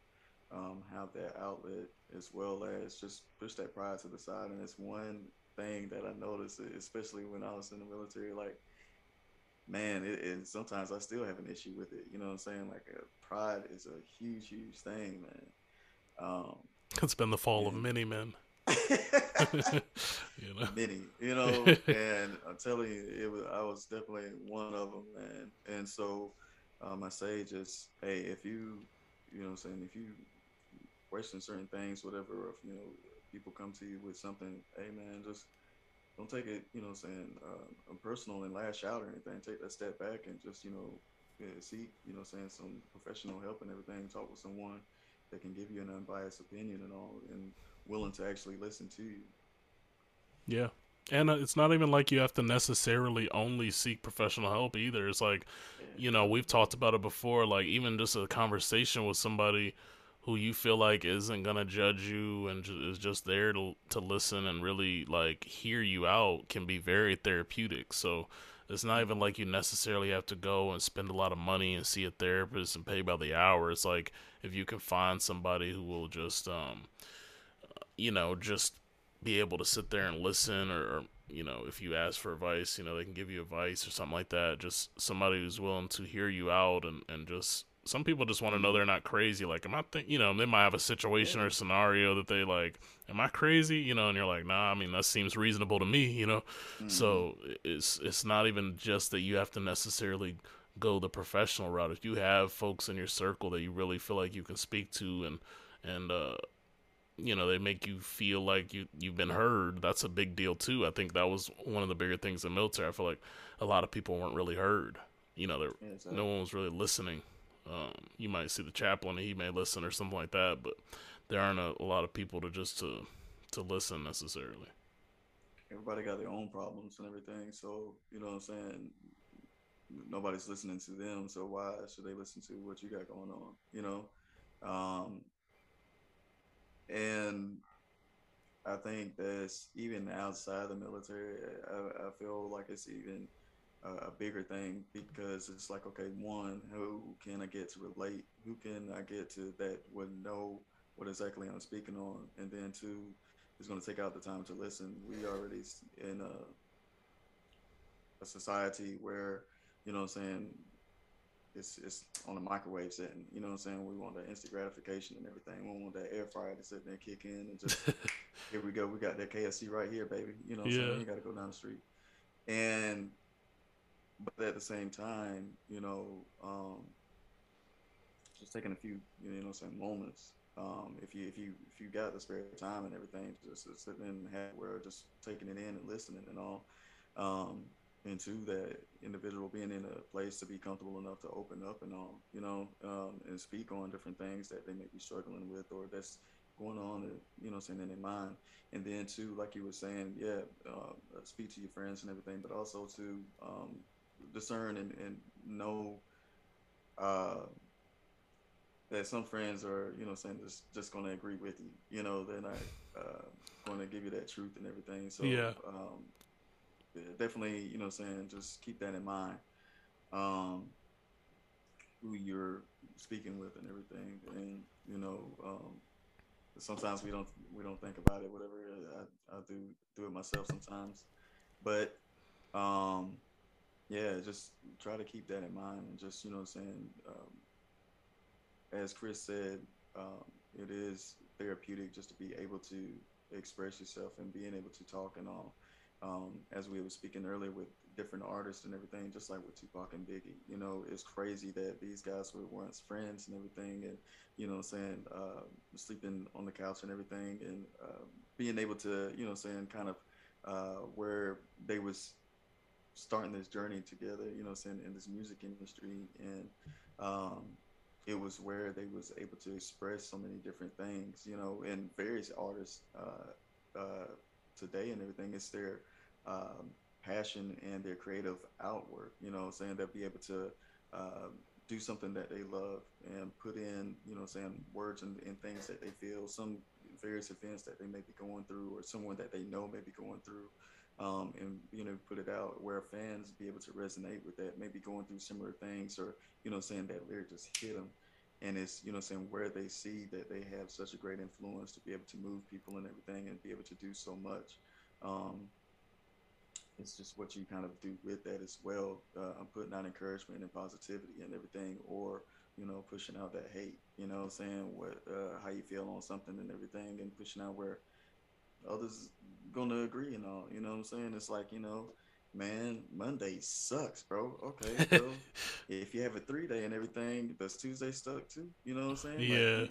um, have that outlet as well as just push that pride to the side. And it's one thing that I noticed, especially when I was in the military, like man, it, it, sometimes I still have an issue with it. You know what I'm saying? Like uh, pride is a huge, huge thing, man. Um, it's been the fall and, of many men. you know, many, you know, and I'm telling you, it was I was definitely one of them, man. And so um, I say just, hey, if you, you know, what I'm saying, if you question certain things, whatever, if you know people come to you with something, hey man, just don't take it, you know, what I'm saying uh, personal and lash out or anything. Take that step back and just you know yeah, seek, you know, saying some professional help and everything. Talk with someone that can give you an unbiased opinion and all, and willing to actually listen to you. Yeah. And uh, it's not even like you have to necessarily only seek professional help either. It's like, you know, we've talked about it before. Like even just a conversation with somebody who you feel like isn't gonna judge you and is just there to to listen and really like hear you out can be very therapeutic. So it's not even like you necessarily have to go and spend a lot of money and see a therapist and pay by the hour. It's like if you can find somebody who will just, um, you know, just be able to sit there and listen, or, or you know, if you ask for advice, you know, they can give you advice or something like that. Just somebody who's willing to hear you out and and just some people just want to know they're not crazy. Like, am I think you know, they might have a situation or scenario that they like, am I crazy? You know, and you're like, nah, I mean that seems reasonable to me, you know. Mm-hmm. So it's it's not even just that you have to necessarily go the professional route. If you have folks in your circle that you really feel like you can speak to and and uh you know they make you feel like you you've been heard that's a big deal too i think that was one of the bigger things in military i feel like a lot of people weren't really heard you know there, yeah, exactly. no one was really listening um, you might see the chaplain; he may listen or something like that, but there aren't a, a lot of people to just to to listen necessarily. Everybody got their own problems and everything, so you know what I'm saying. Nobody's listening to them, so why should they listen to what you got going on? You know, um, and I think that's even outside the military. I, I feel like it's even a, bigger thing because it's like, okay, one, who can I get to relate? Who can I get to that would know what exactly I'm speaking on? And then two, is going to take out the time to listen. We already in a, a society where, you know what I'm saying, it's, it's on a microwave setting. You know what I'm saying? We want that instant gratification and everything. We want that air fryer to sit there and kick in and just here we go. We got that KFC right here, baby. You know what I'm saying? You got to go down the street. And but at the same time, you know, um, just taking a few, you know, some moments. Um, if you if you if you got the spare time and everything, just, sitting in have where just taking it in and listening and all, um, and to that individual being in a place to be comfortable enough to open up and all, you know, um, and speak on different things that they may be struggling with or that's going on, you know, saying in their mind. And then too, like you were saying, yeah, uh, speak to your friends and everything, but also to um, discern and, and know uh, that some friends are, you know, saying just just going to agree with you. You know, they're not uh, going to give you that truth and everything. So yeah, um, definitely, you know, saying just keep that in mind. Um, who you're speaking with and everything, and you know, um, sometimes we don't we don't think about it. Whatever I, I do do it myself sometimes, but um, yeah, just try to keep that in mind and just, you know what I'm saying, um, as Chris said, um, it is therapeutic just to be able to express yourself and being able to talk and all. Um, as we were speaking earlier with different artists and everything, just like with Tupac and Biggie, you know, it's crazy that these guys were once friends and everything, and you know, I'm saying uh, sleeping on the couch and everything, and uh, being able to, you know, saying kind of uh, where they was starting this journey together, you know, saying in this music industry, and um, it was where they was able to express so many different things, you know, and various artists uh, uh, today and everything. It's their um, passion and their creative outwork, you know, saying they'll be able to uh, do something that they love and put in, you know, saying words and, and things that they feel, some various events that they may be going through, or someone that they know may be going through um, and you know put it out where fans be able to resonate with that, maybe going through similar things or you know saying that lyric just hit them, and it's you know saying where they see that they have such a great influence to be able to move people and everything and be able to do so much. Um, it's just what you kind of do with that as well. Uh, I'm putting out encouragement and positivity and everything, or you know, pushing out that hate. You know, saying what uh, how you feel on something and everything, and pushing out where others gonna agree and all. You know what I'm saying? It's like you know, man, Monday sucks, bro. Okay, bro. if you have a three day and everything, does Tuesday suck too? You know what I'm saying? Yeah. Like,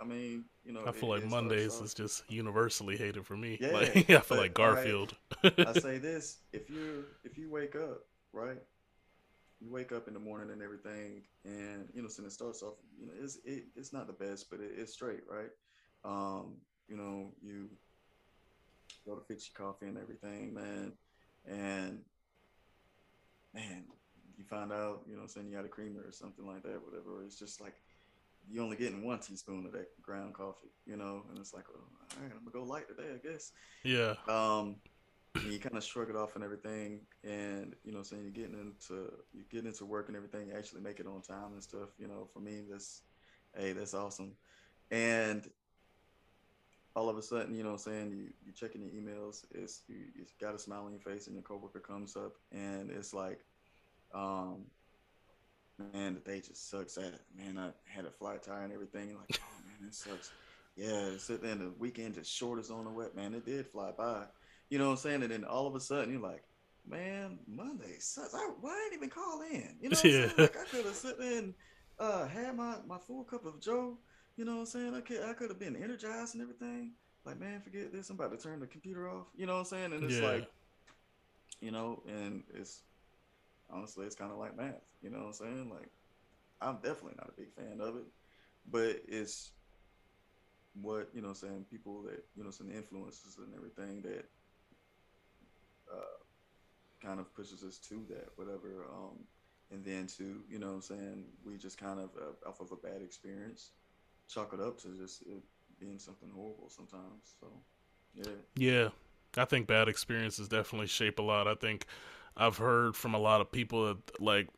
I mean, you know, I feel it, like Mondays is just universally hated for me. Yeah, like, I feel like Garfield. Right, I say this: if you if you wake up right, you wake up in the morning and everything, and you know, since it starts off, you know, it's it, it's not the best, but it, it's straight, right? Um, you know, you go to fix your coffee and everything, man, and man, you find out, you know, saying you got a creamer or something like that, whatever. It's just like you only getting one teaspoon of that ground coffee, you know, and it's like, oh, all right, I'm gonna go light today, I guess. Yeah. Um, and you kind of shrug it off and everything, and you know, saying you're getting into you're getting into work and everything, you actually make it on time and stuff. You know, for me, that's hey, that's awesome. And all of a sudden, you know, what I'm saying you you checking your emails, it's you, got a smile on your face, and your coworker comes up, and it's like, um, man, the day just sucks. At man, I had a flat tire and everything. Like, oh man, it sucks. Yeah, sit there, and the weekend just short on the wet, man. It did fly by. You know what I'm saying? And then all of a sudden you're like, man, Monday sucks. I, why I didn't even call in? You know what. I'm saying? Like I could have sit there and uh, had my, my full cup of Joe. You know what I'm saying? I could I could have been energized and everything. Like, man, forget this. I'm about to turn the computer off. You know what I'm saying? And it's yeah. like, you know, and it's honestly it's kind of like math. You know what I'm saying? Like, I'm definitely not a big fan of it, but it's what you know, saying people that you know, some influences and everything that uh, kind of pushes us to that, whatever. Um, and then to, you know what I'm saying, we just kind of, uh, off of a bad experience, chalk it up to just it being something horrible sometimes. So, yeah. Yeah. I think bad experiences definitely shape a lot. I think I've heard from a lot of people that, like,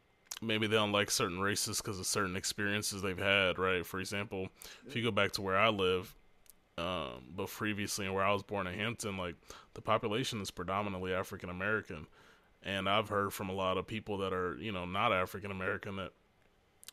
maybe they don't like certain races because of certain experiences they've had, right? For example, if you go back to where I live, um, but previously and where I was born in Hampton, like the population is predominantly African American, and I've heard from a lot of people that are you know not African American that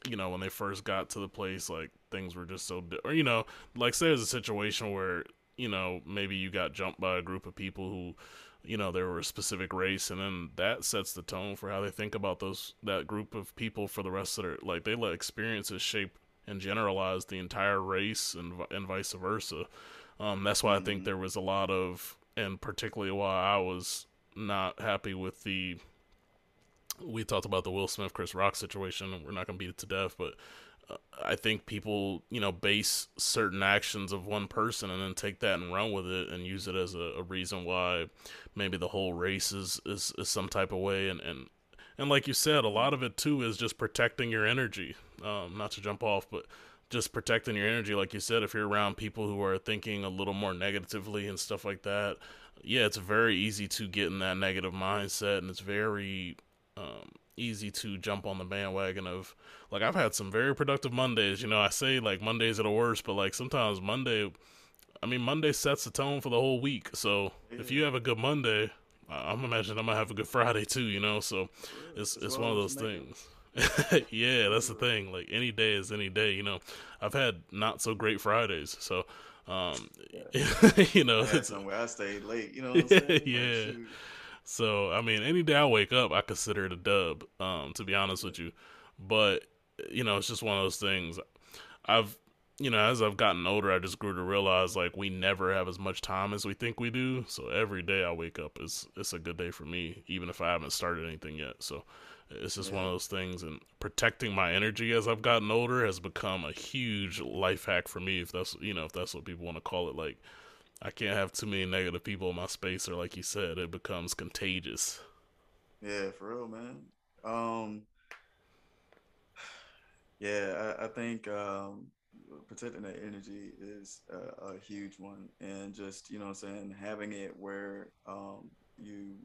you know when they first got to the place like things were just so di- or you know like say there's a situation where you know maybe you got jumped by a group of people who you know they were a specific race and then that sets the tone for how they think about those that group of people for the rest of their like they let experiences shape and generalize the entire race and and vice versa. Um, that's why mm-hmm. I think mm-hmm. there was a lot of, and particularly why I was not happy with the. We talked about the Will Smith Chris Rock situation. We're not going to beat it to death, but uh, I think people, you know, base certain actions of one person and then take that and run with it and use it as a, a reason why maybe the whole race is, is, is some type of way. And, and, and like you said, a lot of it too is just protecting your energy um, not to jump off, but just protecting your energy, like you said, if you're around people who are thinking a little more negatively and stuff like that, yeah, it's very easy to get in that negative mindset, and it's very um, easy to jump on the bandwagon of like I've had some very productive Mondays. You know, I say like Mondays are the worst, but like sometimes Monday, I mean Monday sets the tone for the whole week. So if you have a good Monday, I'm imagining I'm gonna have a good Friday too. You know, so it's it's one of those things. yeah, that's the thing. Like any day is any day. You know, I've had not so great Fridays, so um, you know, I somewhere I stayed late. You know, what I'm saying? yeah. So I mean, any day I wake up, I consider it a dub. Um, to be honest with you, but you know, it's just one of those things. I've you know, as I've gotten older, I just grew to realize like we never have as much time as we think we do. So every day I wake up is it's a good day for me, even if I haven't started anything yet. So it's just yeah. one of those things, and protecting my energy as I've gotten older has become a huge life hack for me. If that's you know if that's what people want to call it, like I can't have too many negative people in my space, or like you said, it becomes contagious. Yeah, for real, man. Um, yeah, I, I think um, protecting that energy is a, a, huge one, and just you know, what I'm saying having it where um, you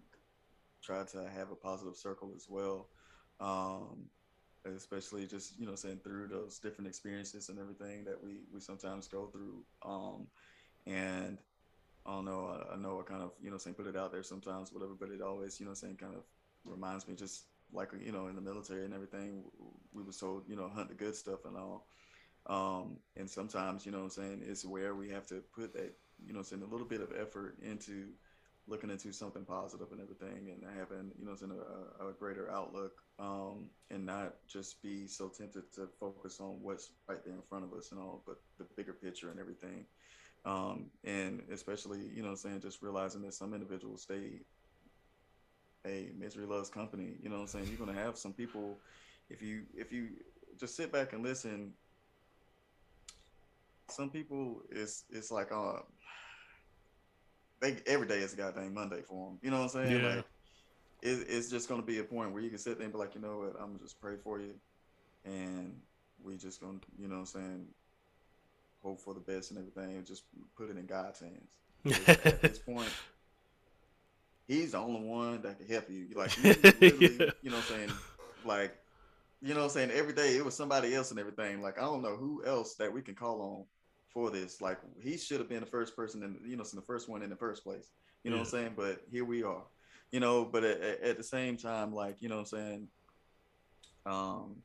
try to have a positive circle as well. Um, especially just you know saying through those different experiences and everything that we we sometimes go through. Um, and I don't know, I, I, know I kind of you know saying put it out there sometimes, whatever, but it always you know saying kind of reminds me just like you know in the military and everything, we were told you know hunt the good stuff and all. Um, and sometimes, you know I'm saying, it's where we have to put that, you know, saying a little bit of effort into looking into something positive and everything, and having you know a, a greater outlook, um, and not just be so tempted to focus on what's right there in front of us and all, but the bigger picture and everything. Um, and especially you know I'm saying just realizing that some individuals they hey misery loves company you know what i'm saying you're gonna have some people if you if you just sit back and listen some people it's it's like uh they every day is a goddamn Monday for them. You know what I'm saying? Yeah. Like it, it's just gonna be a point where you can sit there and be like, you know what, I'm just pray for you, and we just gonna, you know, what I'm saying, hope for the best and everything, and just put it in God's hands. at this point, He's the only one that can help you. Like, you, yeah. you know, what I'm saying, like, you know, what I'm saying, every day it was somebody else and everything. Like, I don't know who else that we can call on for this. Like he should have been the first person in you know, the first one in the first place. You know yeah. what I'm saying? But here we are. You know, but at, at, the same time, like you know what I'm saying. Um,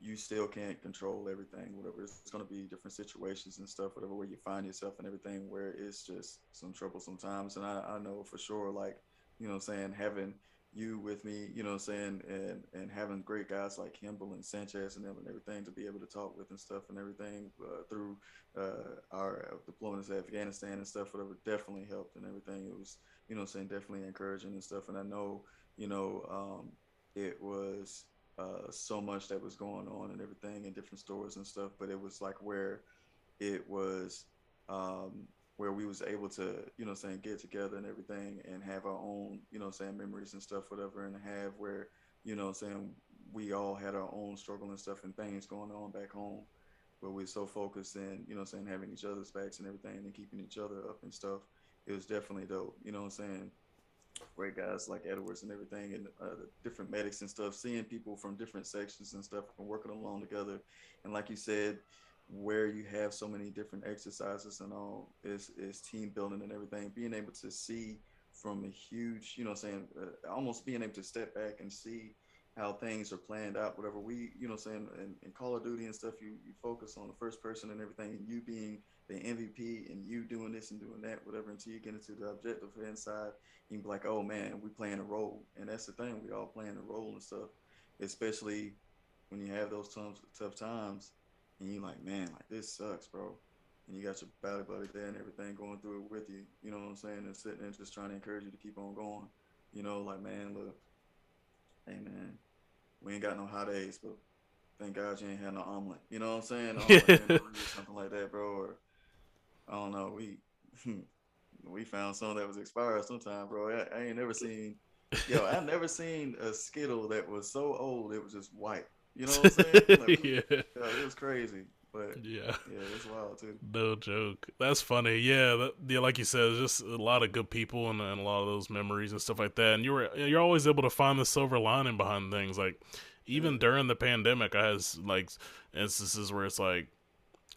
you still can't control everything. Whatever it's going to be different situations and stuff. Whatever where you find yourself and everything, where it's just some trouble sometimes. And I, I know for sure, like you know, I'm saying having you with me, you know I'm saying, and and having great guys like Kimball and Sanchez and them and everything to be able to talk with and stuff and everything uh, through uh, our deployments to Afghanistan and stuff, whatever, definitely helped and everything. It was, you know, saying definitely encouraging and stuff. And I know, you know, um, it was uh, so much that was going on and everything in different stores and stuff, but it was like where it was um, where we was able to, you know, saying get together and everything and have our own, you know, saying memories and stuff, whatever, and have where, you know, saying we all had our own struggle and stuff and things going on back home, but we are so focused in, you know, saying having each other's backs and everything and keeping each other up and stuff. It was definitely dope, you know what I'm saying? Great guys like Edwards and everything, and uh, different medics and stuff, seeing people from different sections and stuff and working along together. And like you said, where you have so many different exercises and all is is team building and everything being able to see from a huge you know saying uh, almost being able to step back and see how things are planned out whatever we you know saying in, in call of duty and stuff you, you focus on the first person and everything and you being the mvp and you doing this and doing that whatever until you get into the objective inside you can be like oh man we playing a role and that's the thing we all playing a role and stuff especially when you have those tough, tough times and you like, man, like this sucks, bro. And you got your battle buddy there and everything going through it with you. You know what I'm saying? And sitting there just trying to encourage you to keep on going. You know, like man, look, hey man, we ain't got no hot days, but thank God you ain't had no omelet. You know what I'm saying? Or something like that, bro. Or I don't know. We we found some that was expired sometime, bro. I, I ain't never seen. Yo, I've never seen a Skittle that was so old it was just white. You know what I'm saying? Like, yeah. yeah, it was crazy. But yeah, yeah, it's wild too. No joke. That's funny. Yeah, that, yeah, like you said, just a lot of good people and, and, a lot of those memories and stuff like that. And you were you're always able to find the silver lining behind things. Like even yeah. during the pandemic, I had like instances where it's like,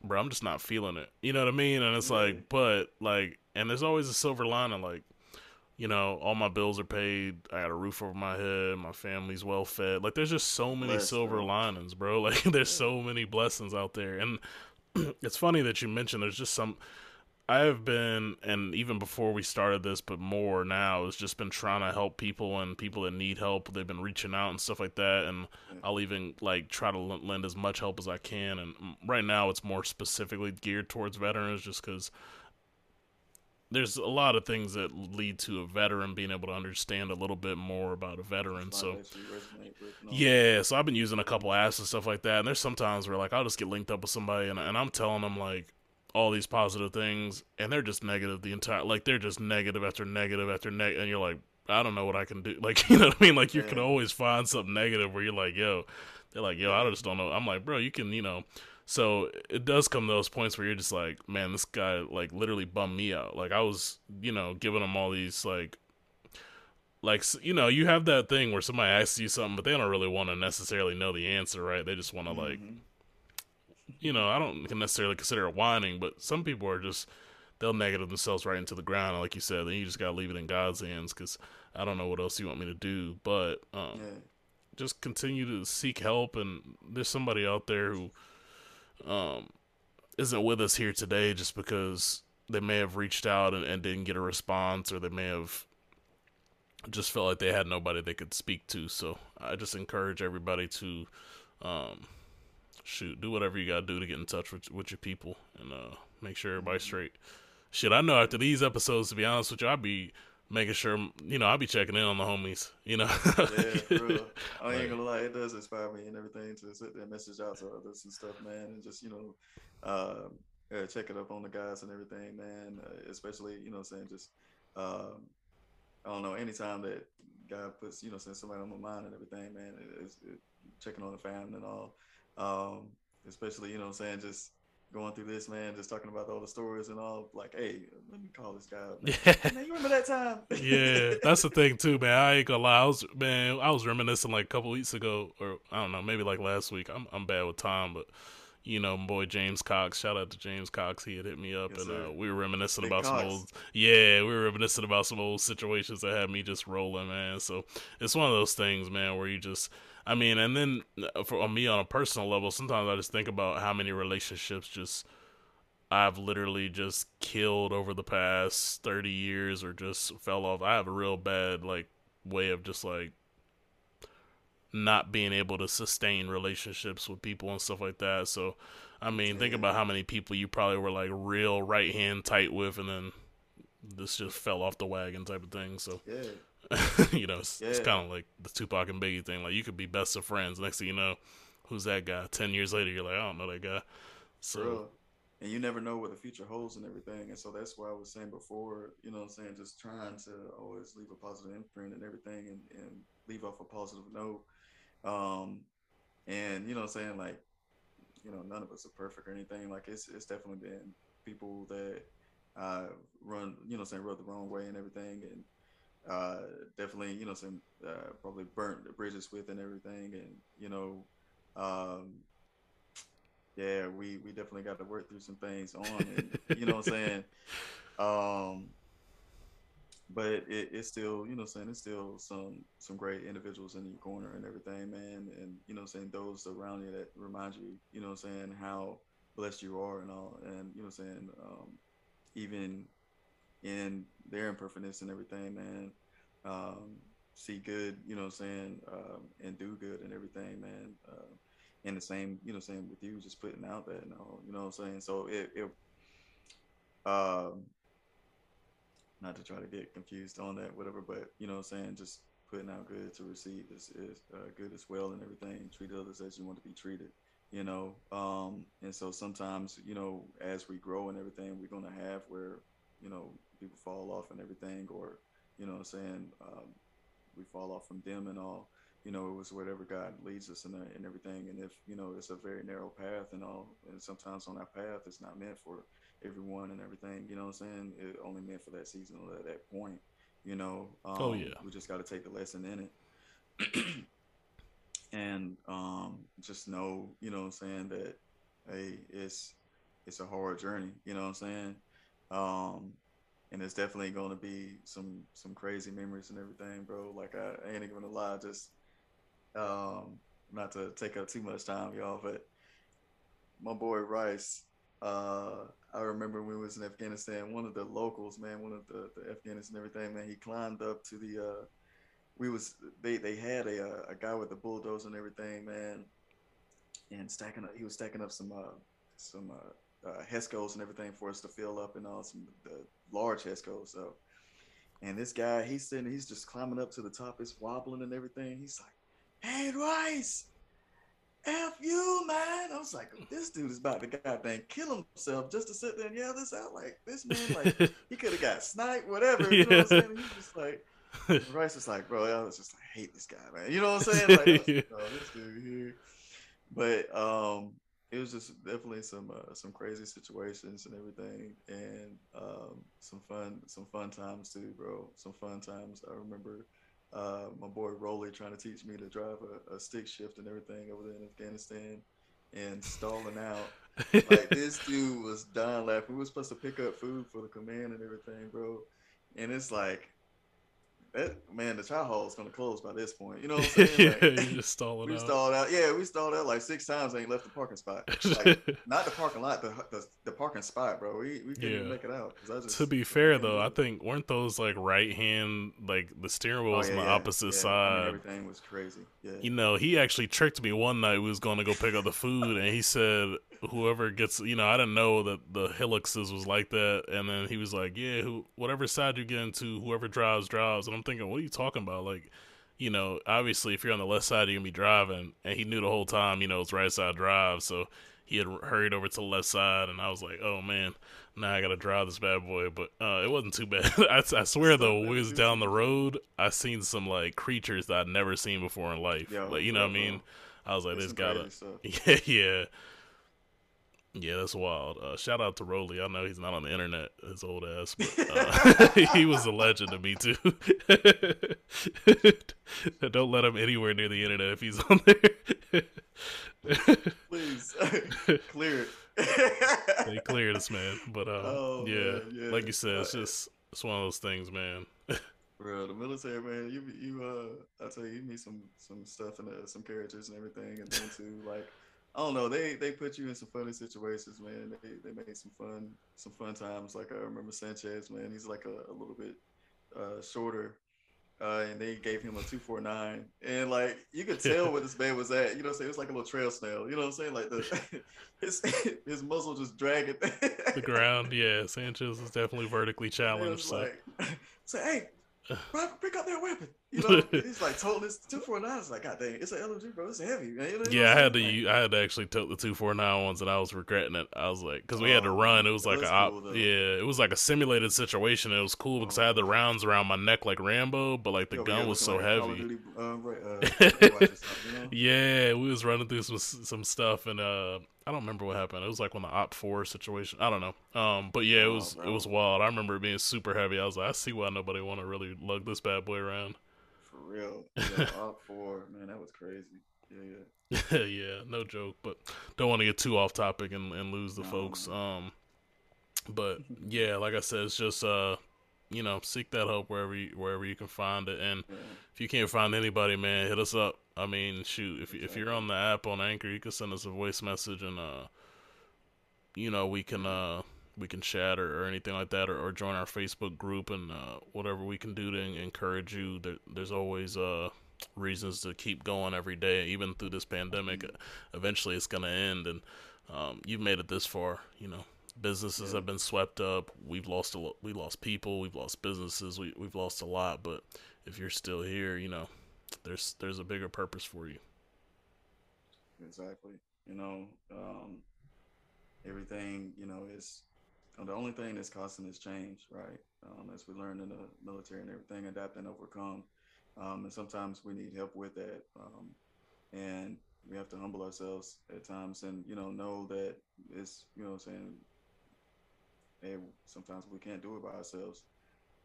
bro, I'm just not feeling it. You know what I mean? And it's yeah. like, but like, and there's always a silver lining. Like you know, all my bills are paid. I got a roof over my head. My family's well fed. Like, there's just so many Bless, silver linings, bro. Like, there's so many blessings out there. And it's funny that you mentioned there's just some. I have been, and even before we started this, but more now, has just been trying to help people and people that need help. They've been reaching out and stuff like that, and I'll even like try to lend as much help as I can. And right now, it's more specifically geared towards veterans, just because there's a lot of things that lead to a veteran being able to understand a little bit more about a veteran. So, yeah, so I've been using a couple apps and stuff like that. And there's sometimes where like I'll just get linked up with somebody and, and I'm telling them like all these positive things, and they're just negative the entire like they're just negative after negative after negative, and you're like, I don't know what I can do. Like you know what I mean? Like you yeah. can always find something negative where you're like, yo, they're like, yo, I just don't know. I'm like, bro, you can you know so it does come to those points where you're just like, man, this guy like literally bummed me out. Like I was, you know, giving him all these like like you know you have that thing where somebody asks you something but they don't really want to necessarily know the answer right they just want to mm-hmm. like you know i don't necessarily consider it whining but some people are just they'll negative themselves right into the ground like you said then you just gotta leave it in god's hands because i don't know what else you want me to do but um, yeah. just continue to seek help and there's somebody out there who um, isn't with us here today just because they may have reached out and, and didn't get a response, or they may have just felt like they had nobody they could speak to. So I just encourage everybody to um, shoot, do whatever you gotta do to get in touch with with your people and uh, make sure everybody's straight. Shit, I know after these episodes, to be honest with you, I'd be making sure you know I'll be checking in on the homies. You know. yeah. I ain't gonna lie, it does inspire me and everything to sit there and message out to others and stuff, man, and just you know, uh, yeah, check it up on the guys and everything, man. Uh, especially you know, saying just um, I don't know, anytime that God puts you know, saying somebody on my mind and everything, man, it's it, checking on the family and all. Um, especially you know, saying just going through this, man, just talking about all the stories and all. Like, hey, let me call this guy up. Man. Yeah, man, you remember that time? yeah, that's the thing too, man. I ain't gonna lie. I was man, I was reminiscing like a couple weeks ago, or I don't know, maybe like last week. I'm I'm bad with time, but you know, boy James Cox. Shout out to James Cox. He had hit me up, yes, and uh, we were reminiscing Big about Cox. some old. Yeah, we were reminiscing about some old situations that had me just rolling, man. So it's one of those things, man, where you just. I mean, and then uh, for me on a personal level, sometimes I just think about how many relationships just I've literally just killed over the past 30 years or just fell off. I have a real bad like way of just like not being able to sustain relationships with people and stuff like that. So, I mean, think about how many people you probably were like real right hand tight with, and then this just fell off the wagon type of thing. So, yeah. you know, it's, yeah. it's kind of like the Tupac and Biggie thing. Like, you could be best of friends. Next thing you know, who's that guy? 10 years later, you're like, I don't know that guy. So, and you never know what the future holds and everything. And so that's why I was saying before, you know what I'm saying, just trying to always leave a positive imprint and everything and, and leave off a positive note um, and you know what I'm saying? Like, you know, none of us are perfect or anything. Like it's it's definitely been people that uh run, you know, saying run the wrong way and everything and uh definitely, you know, some uh, probably burnt the bridges with and everything and you know, um yeah, we we definitely got to work through some things on and you know what I'm saying? Um but it, it's still, you know, saying it's still some some great individuals in your corner and everything, man. And you know, saying those around you that remind you, you know, saying how blessed you are and all, and you know, saying um, even in their imperfectness and everything, man. Um, see good, you know, I'm saying um, and do good and everything, man. Uh, and the same, you know, saying with you, just putting out that and all, you know, what I'm saying. So it, it um, not to try to get confused on that, whatever, but you know what I'm saying, just putting out good to receive is, is uh, good as well and everything. Treat others as you want to be treated, you know. Um, and so sometimes, you know, as we grow and everything, we're going to have where, you know, people fall off and everything, or, you know what I'm saying, um, we fall off from them and all. You know, it was whatever God leads us and, and everything. And if, you know, it's a very narrow path and all, and sometimes on that path, it's not meant for everyone and everything. You know what I'm saying? It only meant for that season or at that point. You know. Um, oh yeah. We just got to take the lesson in it, and um, just know, you know what I'm saying, that hey, it's it's a hard journey. You know what I'm saying? Um, and it's definitely going to be some some crazy memories and everything, bro. Like I, I ain't even gonna lie, just um, not to take up too much time, y'all, but my boy Rice, uh, I remember when we was in Afghanistan, one of the locals, man, one of the, the Afghanis and everything, man, he climbed up to the, uh, we was, they, they had a, a guy with a bulldozer and everything, man, and stacking up, he was stacking up some, uh, some, uh, uh, HESCOs and everything for us to fill up and all some, the large HESCOs. So, and this guy, he's sitting, he's just climbing up to the top, it's wobbling and everything. He's like, hey, Rice, F you, man. I was like, this dude is about to goddamn kill himself just to sit there and yell this out. Like, this man, like, he could have got sniped, whatever. You know what I'm saying? He's just like, Rice is like, bro, I was just like, I hate this guy, man. You know what I'm saying? Like, like oh, this dude here. But um, it was just definitely some uh, some crazy situations and everything, and um, some fun some fun times too, bro. Some fun times. I remember uh, my boy Rolly trying to teach me to drive a, a, stick shift and everything over there in Afghanistan and stalling out. like this dude was dying laughing. We were supposed to pick up food for the command and everything, bro. And it's like that man, the chow hall is gonna close by this point. You know what I'm saying? Like, yeah, you just stalling we out. stalled out. Yeah, we stalled out like six times. Ain't left the parking spot. Like, not the parking lot, the, the the parking spot, bro. We we couldn't Yeah. make it out. Just, to be fair though, I think weren't those like right hand like the steering wheel Oh, was yeah, on the yeah, opposite yeah. I mean, side. everything was crazy. Yeah. you know, he actually tricked me one night. We was going to go pick up the food, and he said, "Whoever gets, you know, I didn't know that the helices was like that." And then he was like, "Yeah, who, whatever side you get into, whoever drives drives." And I'm thinking, what are you talking about? Like, you know, obviously, if you're on the left side, you're gonna be driving, and he knew the whole time, you know, it's right side drive, so he had hurried over to the left side, and I was like, "Oh man." Now I gotta drive this bad boy, but uh, it wasn't too bad. I, I swear though, we was down the road, I seen some like creatures that I'd never seen before in life. Yo, like you know what I mean? I was like, this gotta, stuff. yeah, yeah, yeah. That's wild. Uh, shout out to Rolly. I know he's not on the internet, his old ass, but uh, he was a legend to me too. Don't let him anywhere near the internet if he's on there. Please clear it. they clear this man, but uh, Oh, yeah, man, yeah. like you said, it's just it's one of those things, man. Bro, the military man, you you uh, I tell you, you meet some some stuff and uh, some characters and everything, and then too, like I don't know, they they put you in some funny situations, man. They they made some fun some fun times. Like I remember Sanchez, man, he's like a, a little bit uh shorter. Uh, and they gave him a two four nine, and like you could tell where this man was at. You know, what I'm saying it was like a little trail snail. You know what I'm saying? Like the his his muzzle just dragging the ground, yeah. Sanchez is definitely vertically challenged. So like, say, hey, bro, pick up that weapon. You know, he's like told this two four nine. It's like, God dang, it's an LMG, bro. It's heavy, man. You know, yeah, I had to Like, I had to actually tote the two four nine ones, and I was regretting it. I was like, because we had to Oh, run. It was like a cool, yeah, it was like a simulated situation. It was cool because I had the rounds around my neck like Rambo, but like the yo, gun was so like heavy. Duty, uh, right, uh, something, you know? Yeah, we was running through some some stuff, and uh, I don't remember what happened. It was like when the OPFOR situation. I don't know. Um, but yeah, it Oh, was it was wild. I remember it being super heavy. I was like, I see why nobody want to really lug this bad boy around. For real. Yeah, OPFOR, man, that was crazy. Yeah, yeah. yeah, no joke. But don't want to get too off topic and, and lose the No, folks. Um, but yeah, like I said, it's just uh, you know, seek that help wherever you, wherever you can find it. And yeah. if you can't find anybody, man, hit us up. I mean, shoot, if if you're on the app on Anchor, you can send us a voice message and uh, you know, we can uh we can chat or, or anything like that, or, or join our Facebook group and uh, whatever we can do to encourage you. There, there's always uh reasons to keep going every day, even through this pandemic. Eventually, it's gonna end, and um, you've made it this far. You know, businesses Yeah. have been swept up. We've lost a lot. We lost people. We've lost businesses. We we've lost a lot. But if you're still here, you know, there's there's a bigger purpose for you. Exactly. You know, um, everything, you know, is the only thing that's constant is change, right? Um, as we learn in the military and everything, adapt and overcome. Um, and sometimes we need help with that. Um, and we have to humble ourselves at times and, you know, know that it's, you know what I'm saying, hey, sometimes we can't do it by ourselves.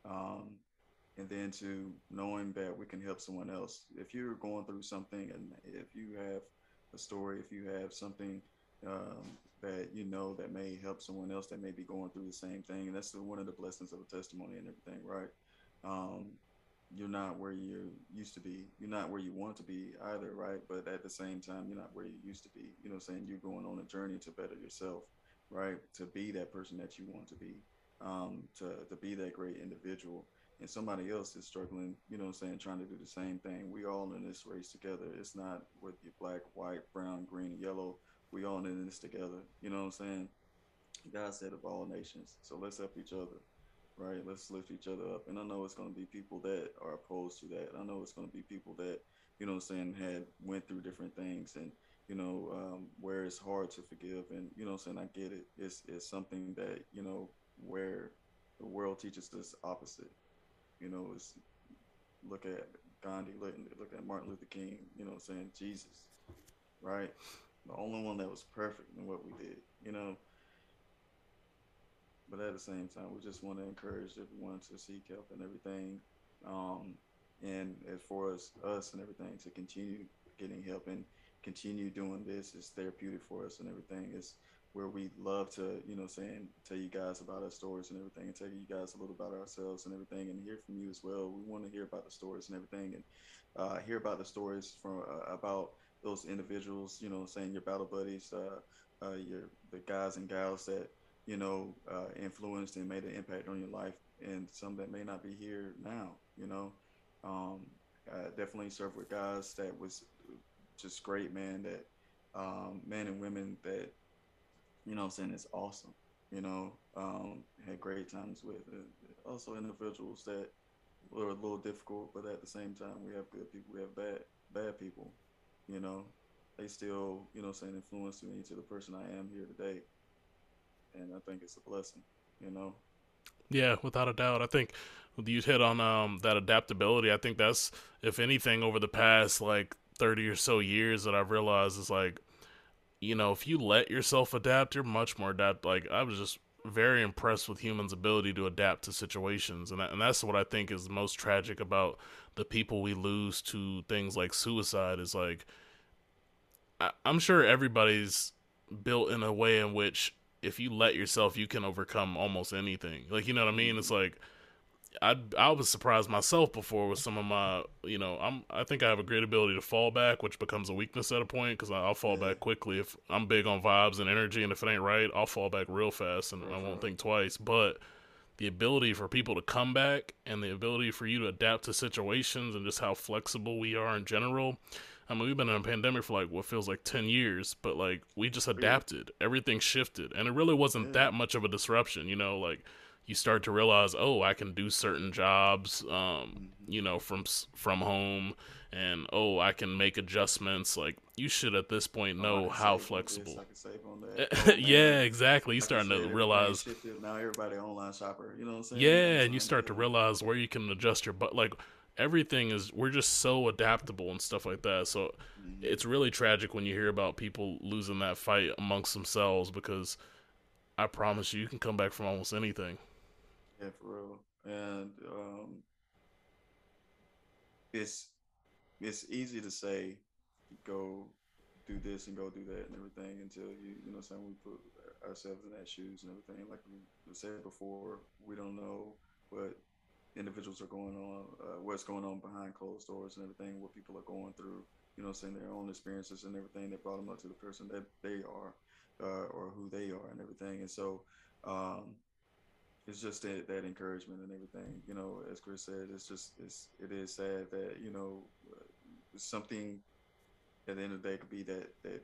Um, and then to knowing that we can help someone else. If you're going through something and if you have a story, if you have something um, that you know that may help someone else that may be going through the same thing, and that's the, one of the blessings of a testimony and everything, right? Um, you're not where you used to be. You're not where you want to be either, right? But at the same time, you're not where you used to be. You know saying? You're going on a journey to better yourself, right? To be that person that you want to be, um, to, to be that great individual. And somebody else is struggling, you know what I'm saying, trying to do the same thing. We all in this race together. It's not with you black, white, brown, green, yellow. We all in this together. You know what I'm saying? God said of all nations. So let's help each other right? Let's lift each other up. And I know it's going to be people that are opposed to that. I know it's going to be people that, you know what I'm saying, had went through different things and, you know, um, where it's hard to forgive. And, you know I'm saying, I get it. It's, it's something that, you know, where the world teaches us opposite. You know, it's look at Gandhi, look, look at Martin Luther King, you know I'm saying, Jesus, right? The only one that was perfect in what we did, you know. But at the same time, we just want to encourage everyone to seek help and everything. Um, and as far as us and everything, to continue getting help and continue doing this is therapeutic for us and everything. It's where we love to, you know, saying tell you guys about our stories and everything, and tell you guys a little about ourselves and everything, and hear from you as well. We want to hear about the stories and everything, and uh, hear about the stories from uh, about those individuals, you know, saying your battle buddies, uh, uh, your the guys and gals that you know uh, influenced and made an impact on your life, and some that may not be here now. You know, um, definitely served with guys that was just great, man. That um, men and women that you know, I'm saying it's awesome. You know, um, had great times with also individuals that were a little difficult, but at the same time, we have good people, we have bad bad people you know, they still, you know, saying influenced me to the person I am here today. And I think it's a blessing, you know. Yeah, without a doubt. I think you hit on um, that adaptability. I think that's, if anything, over the past like 30 or so years that I've realized is like, you know, if you let yourself adapt, you're much more adapt. Like, I was just very impressed with humans' ability to adapt to situations, and that, and that's what I think is most tragic about the people we lose to things like suicide. Is like I, I'm sure everybody's built in a way in which if you let yourself, you can overcome almost anything. Like you know what I mean? It's like I I was surprised myself before with some of my you know I'm I think I have a great ability to fall back, which becomes a weakness at a point because I'll fall back mm-hmm. quickly if I'm big on vibes and energy, and if it ain't right, I'll fall back real fast and I won't think twice. But the ability for people to come back and the ability for you to adapt to situations and just how flexible we are in general. I mean, we've been in a pandemic for like what feels like 10 years, but like we just adapted. Everything shifted. And it really wasn't that much of a disruption, you know, like you start to realize, oh, I can do certain jobs, um, you know, from from home, and oh, I can make adjustments. Like you should at this point oh, know oh, how flexible. yeah, exactly. You starting to realize now everybody online shopper. You know what I'm saying? Yeah, and you start to realize where you can adjust your but like everything is we're just so adaptable and stuff like that. So mm-hmm. it's really tragic when you hear about people losing that fight amongst themselves because I promise you, you can come back from almost anything. Yeah, for real. And um, it's it's easy to say go do this and go do that and everything until you you know saying we put ourselves in that shoes and everything. Like we said before, we don't know what individuals are going on, uh, what's going on behind closed doors and everything, what people are going through. You know, saying their own experiences and everything that brought them up to the person that they are, uh, or who they are and everything. And so, um, it's just that, that encouragement and everything. You know, as Chris said, it's just it's it is sad that you know something at the end of the day could be that that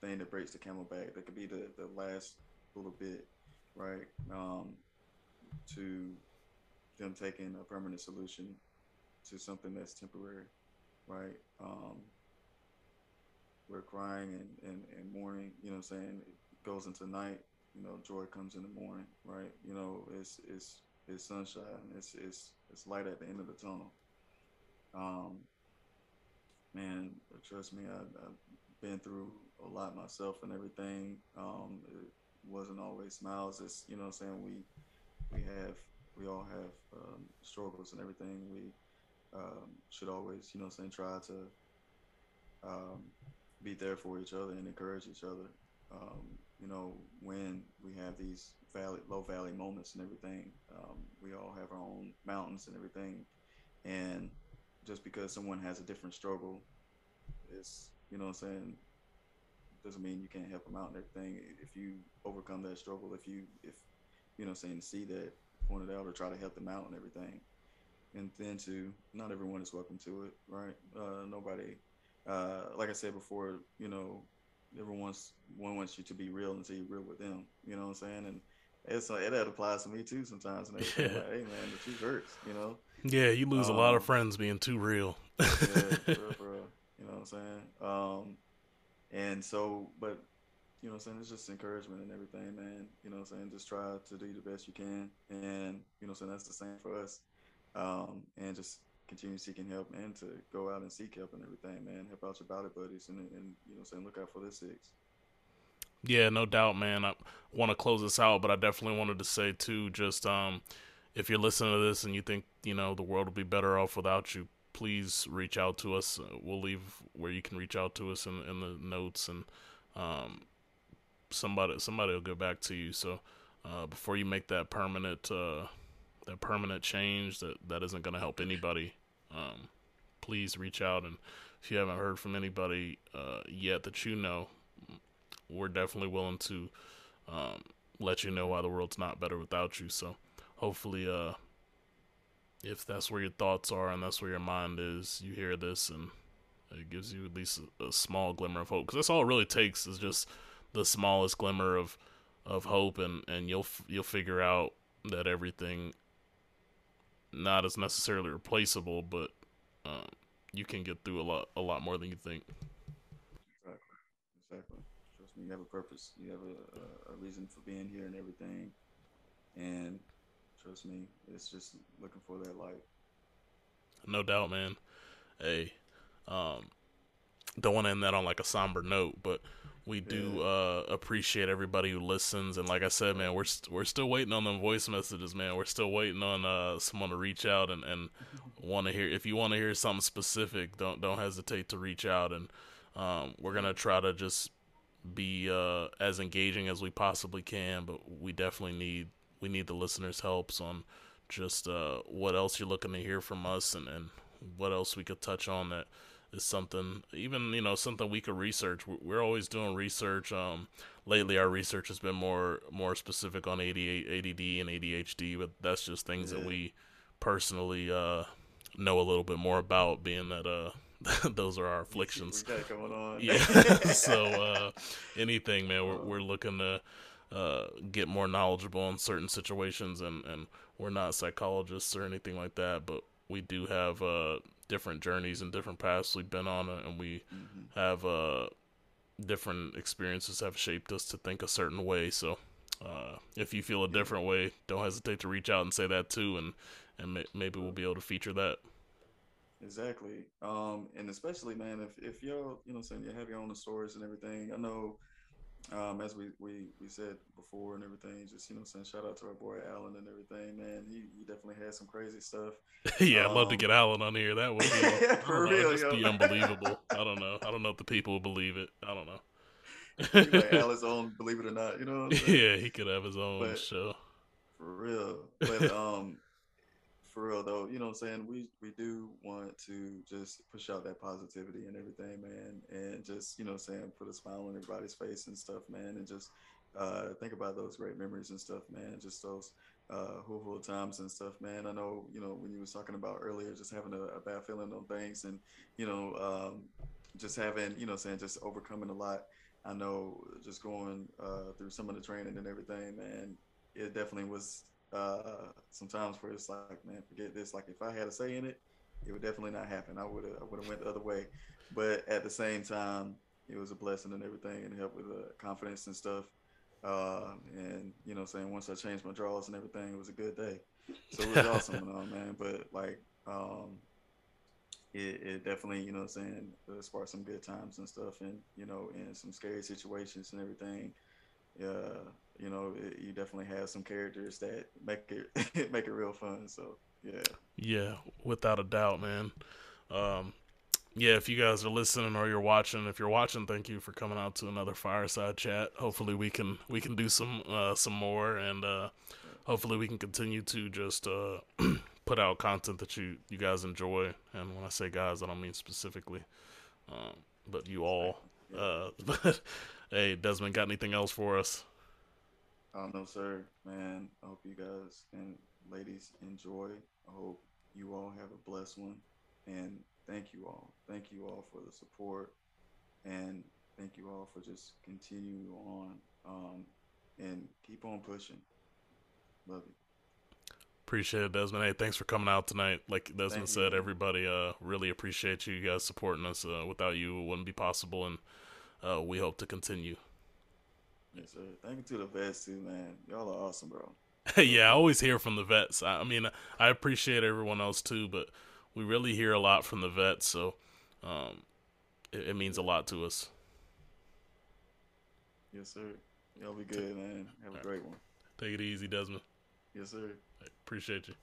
thing that breaks the camel back. That could be the the last little bit, right? Um, to them taking a permanent solution to something that's temporary, right? Um, we're crying and, and, and mourning, you know I'm saying? It goes into night you know, joy comes in the morning, right? You know, it's it's it's sunshine. It's it's it's light at the end of the tunnel. Um, man, trust me, I, have been through a lot myself and everything. Um, it wasn't always smiles. It's you know, I'm saying we we have we all have um, struggles and everything. We um, should always, you know, saying try to um, be there for each other and encourage each other. Um, you know, when we have these valley, low valley moments and everything, um, we all have our own mountains and everything. And just because someone has a different struggle, it's, you know what I'm saying, doesn't mean you can't help them out and everything. If you overcome that struggle, if you, if, you know, i'm saying see that, point it out or try to help them out and everything. And then to, not everyone is welcome to it, right? Uh, nobody, uh, like I said before, you know, everyone wants one wants you to be real until you're real with them. You know what I'm saying? And it's it that applies to me too sometimes. And yeah. like, hey man, the truth hurts. You know. Yeah, you lose um, a lot of um, friends being too real. yeah, for real, for real. You know what I'm saying? Um, and so, but you know what I'm saying? It's just encouragement and everything, man. You know what I'm saying? Just try to do the best you can. And, you know what I'm saying? That's the same for us. Um, and just continue seeking help and to go out and seek help and everything, man. Help out your body buddies and, and you know, saying look out for the six. Yeah, no doubt, man. I want to close this out, but I definitely wanted to say too, just um, if you're listening to this and you think you know the world would be better off without you, please reach out to us. Uh, we'll leave where you can reach out to us in, in the notes and um, somebody somebody will get back to you. So uh, before you make that permanent uh, that permanent change that that isn't going to help anybody, um, please reach out. And if you haven't heard from anybody uh, yet that you know, we're definitely willing to um, let you know why the world's not better without you. So hopefully, uh, if that's where your thoughts are and that's where your mind is, you hear this and it gives you at least a, a small glimmer of hope. Because that's all it really takes is just the smallest glimmer of of hope, and and you'll you'll figure out that everything not as necessarily replaceable, but um, you can get through a lot a lot more than you think. Exactly. Exactly. Trust me, you have a purpose. You have a, a, a reason for being here and everything. And trust me, it's just looking for that light. No doubt, man. Hey, um, don't want to end that on like a somber note, but we do uh, appreciate everybody who listens. And like I said, man, we're we st- we're still waiting on them voice messages, man. We're still waiting on uh, someone to reach out and, and want to hear. If you want to hear something specific, don't don't hesitate to reach out. And um, we're gonna try to just be uh, as engaging as we possibly can. But we definitely need we need the listeners' helps on just uh, what else you're looking to hear from us and, and what else we could touch on that is something even you know something we could research. We're always doing research um lately our research has been more more specific on ADD, ADD and ADHD but that's just things yeah. that we personally uh know a little bit more about being that uh those are our afflictions. yeah. So uh anything man we're, we're looking to uh get more knowledgeable on certain situations and and we're not psychologists or anything like that but we do have uh different journeys and different paths we've been on, and we mm-hmm. have uh, different experiences have shaped us to think a certain way. So, uh, if you feel a different way, don't hesitate to reach out and say that too, and and may- maybe we'll be able to feature that. Exactly, um, and especially man, if if you're you know saying you have your own stories and everything, I know um, as we, we, we said before and everything, just you know, saying shout out to our boy Alan and everything, man. He, he definitely had some crazy stuff. yeah, um, I'd love to um, get Alan on here. That would be for real, know, be unbelievable. I don't know. I don't know if the people will believe it. I don't know. Alan's own, believe it or not, you know. Yeah, he could have his own but, show. For real, but um, for real though, you know what I'm saying? We we do want to just push out that positivity and everything, man, and just, you know what I'm saying, put a smile on everybody's face and stuff, man, and just uh, think about those great memories and stuff, man. Just those uh hoo times and stuff, man. I know, you know, when you was talking about earlier, just having a, a bad feeling on things and, you know, um, just having, you know, saying just overcoming a lot. I know just going uh, through some of the training and everything, man, it definitely was uh, sometimes where it's like, man, forget this. Like if I had a say in it, it would definitely not happen. I would have I would have went the other way. But at the same time, it was a blessing and everything, and helped with uh, confidence and stuff. Uh, and you know, saying once I changed my draws and everything, it was a good day. So it was awesome, uh, man. But like, um, it, it definitely, you know, I'm saying uh, sparked some good times and stuff, and you know, in some scary situations and everything. Yeah, you know, it, you definitely have some characters that make it make it real fun. So yeah. Yeah, without a doubt, man. Um, yeah, if you guys are listening or you're watching, if you're watching, thank you for coming out to another fireside chat. Hopefully, we can we can do some uh, some more, and uh, hopefully, we can continue to just uh, put out content that you you guys enjoy. And when I say guys, I don't mean specifically, um, but you all. Uh, but hey, Desmond, got anything else for us? No, sir. Man, I hope you guys and ladies enjoy. I hope you all have a blessed one. And thank you all. Thank you all for the support. And thank you all for just continue on um, and keep on pushing. Love you. Appreciate it, Desmond. Hey, thanks for coming out tonight. Like Desmond Thank said, you. everybody uh, really appreciate you guys supporting us. Uh, without you, it wouldn't be possible, and uh, we hope to continue. Yes, sir. Thank you to the vets too, man. Y'all are awesome, bro. yeah, I always hear from the vets. I, I, mean, I appreciate everyone else too, but we really hear a lot from the vets, so um, it, it, means a lot to us. Yes, sir. Y'all be good, man. Have a great one. Take it easy, Desmond. Yes, sir. Appreciate you.